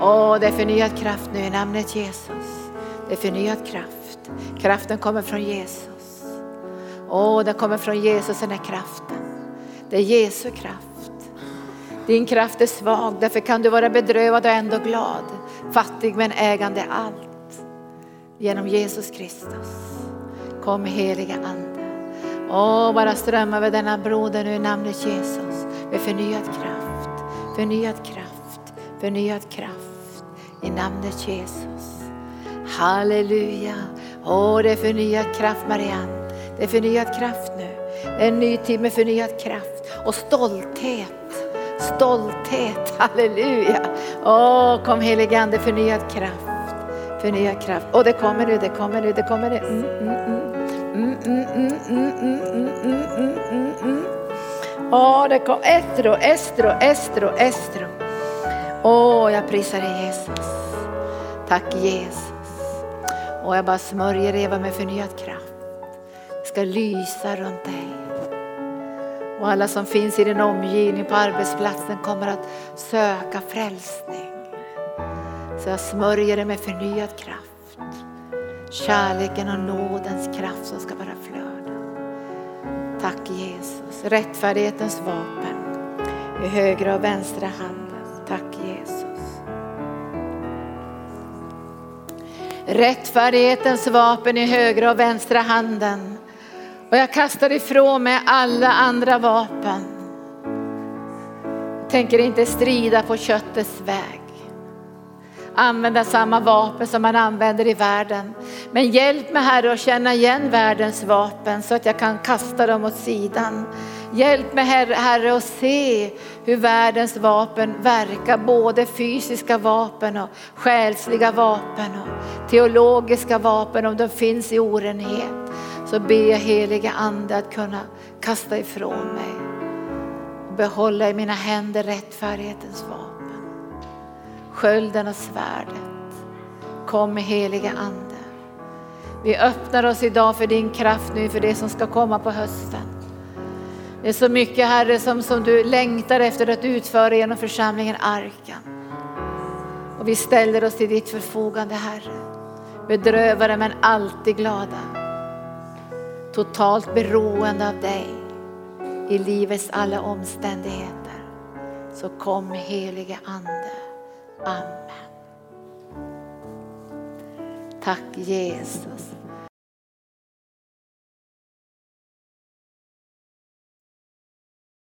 Åh, det är förnyad kraft nu i namnet Jesus. Det är förnyad kraft. Kraften kommer från Jesus. Åh, den kommer från Jesus den här kraften. Det är Jesu kraft. Din kraft är svag, därför kan du vara bedrövad och ändå glad. Fattig men ägande allt. Genom Jesus Kristus. Kom heliga Ande. Åh, bara strömma över denna broder nu i namnet Jesus. Med förnyad kraft, förnyad kraft, förnyad kraft. I namnet Jesus. Halleluja. Åh, det är förnyad kraft Marianne. Det är förnyad kraft nu. Det är en ny tid med förnyad kraft och stolthet. Stolthet, [laughs] halleluja. Åh, kom helige Ande, förnyad kraft. Förnyad kraft. Åh, det kommer nu, det kommer nu, det kommer nu. Åh, det kom estro, estro, estro, estro. Åh, jag prisar dig Jesus. Tack Jesus. Och jag bara smörjer Eva med förnyad kraft. Det ska lysa runt dig. Och alla som finns i din omgivning på arbetsplatsen kommer att söka frälsning. Så jag smörjer dig med förnyad kraft. Kärleken och nådens kraft som ska bara flöda. Tack Jesus. Rättfärdighetens vapen i högra och vänstra handen. Tack Jesus. Rättfärdighetens vapen i högra och vänstra handen. Och jag kastar ifrån mig alla andra vapen. Jag tänker inte strida på köttets väg. Använda samma vapen som man använder i världen. Men hjälp mig Herre att känna igen världens vapen så att jag kan kasta dem åt sidan. Hjälp mig Herre, herre att se hur världens vapen verkar, både fysiska vapen och själsliga vapen och teologiska vapen om de finns i orenhet. Så ber jag heliga Ande att kunna kasta ifrån mig och behålla i mina händer rättfärdighetens vapen. Skölden och svärdet. Kom med heliga Ande. Vi öppnar oss idag för din kraft nu för det som ska komma på hösten. Det är så mycket Herre som, som du längtar efter att utföra genom församlingen Arken. Och vi ställer oss till ditt förfogande Herre. Bedrövade men alltid glada. Totalt beroende av dig i livets alla omständigheter. Så kom helige Ande. Amen. Tack Jesus.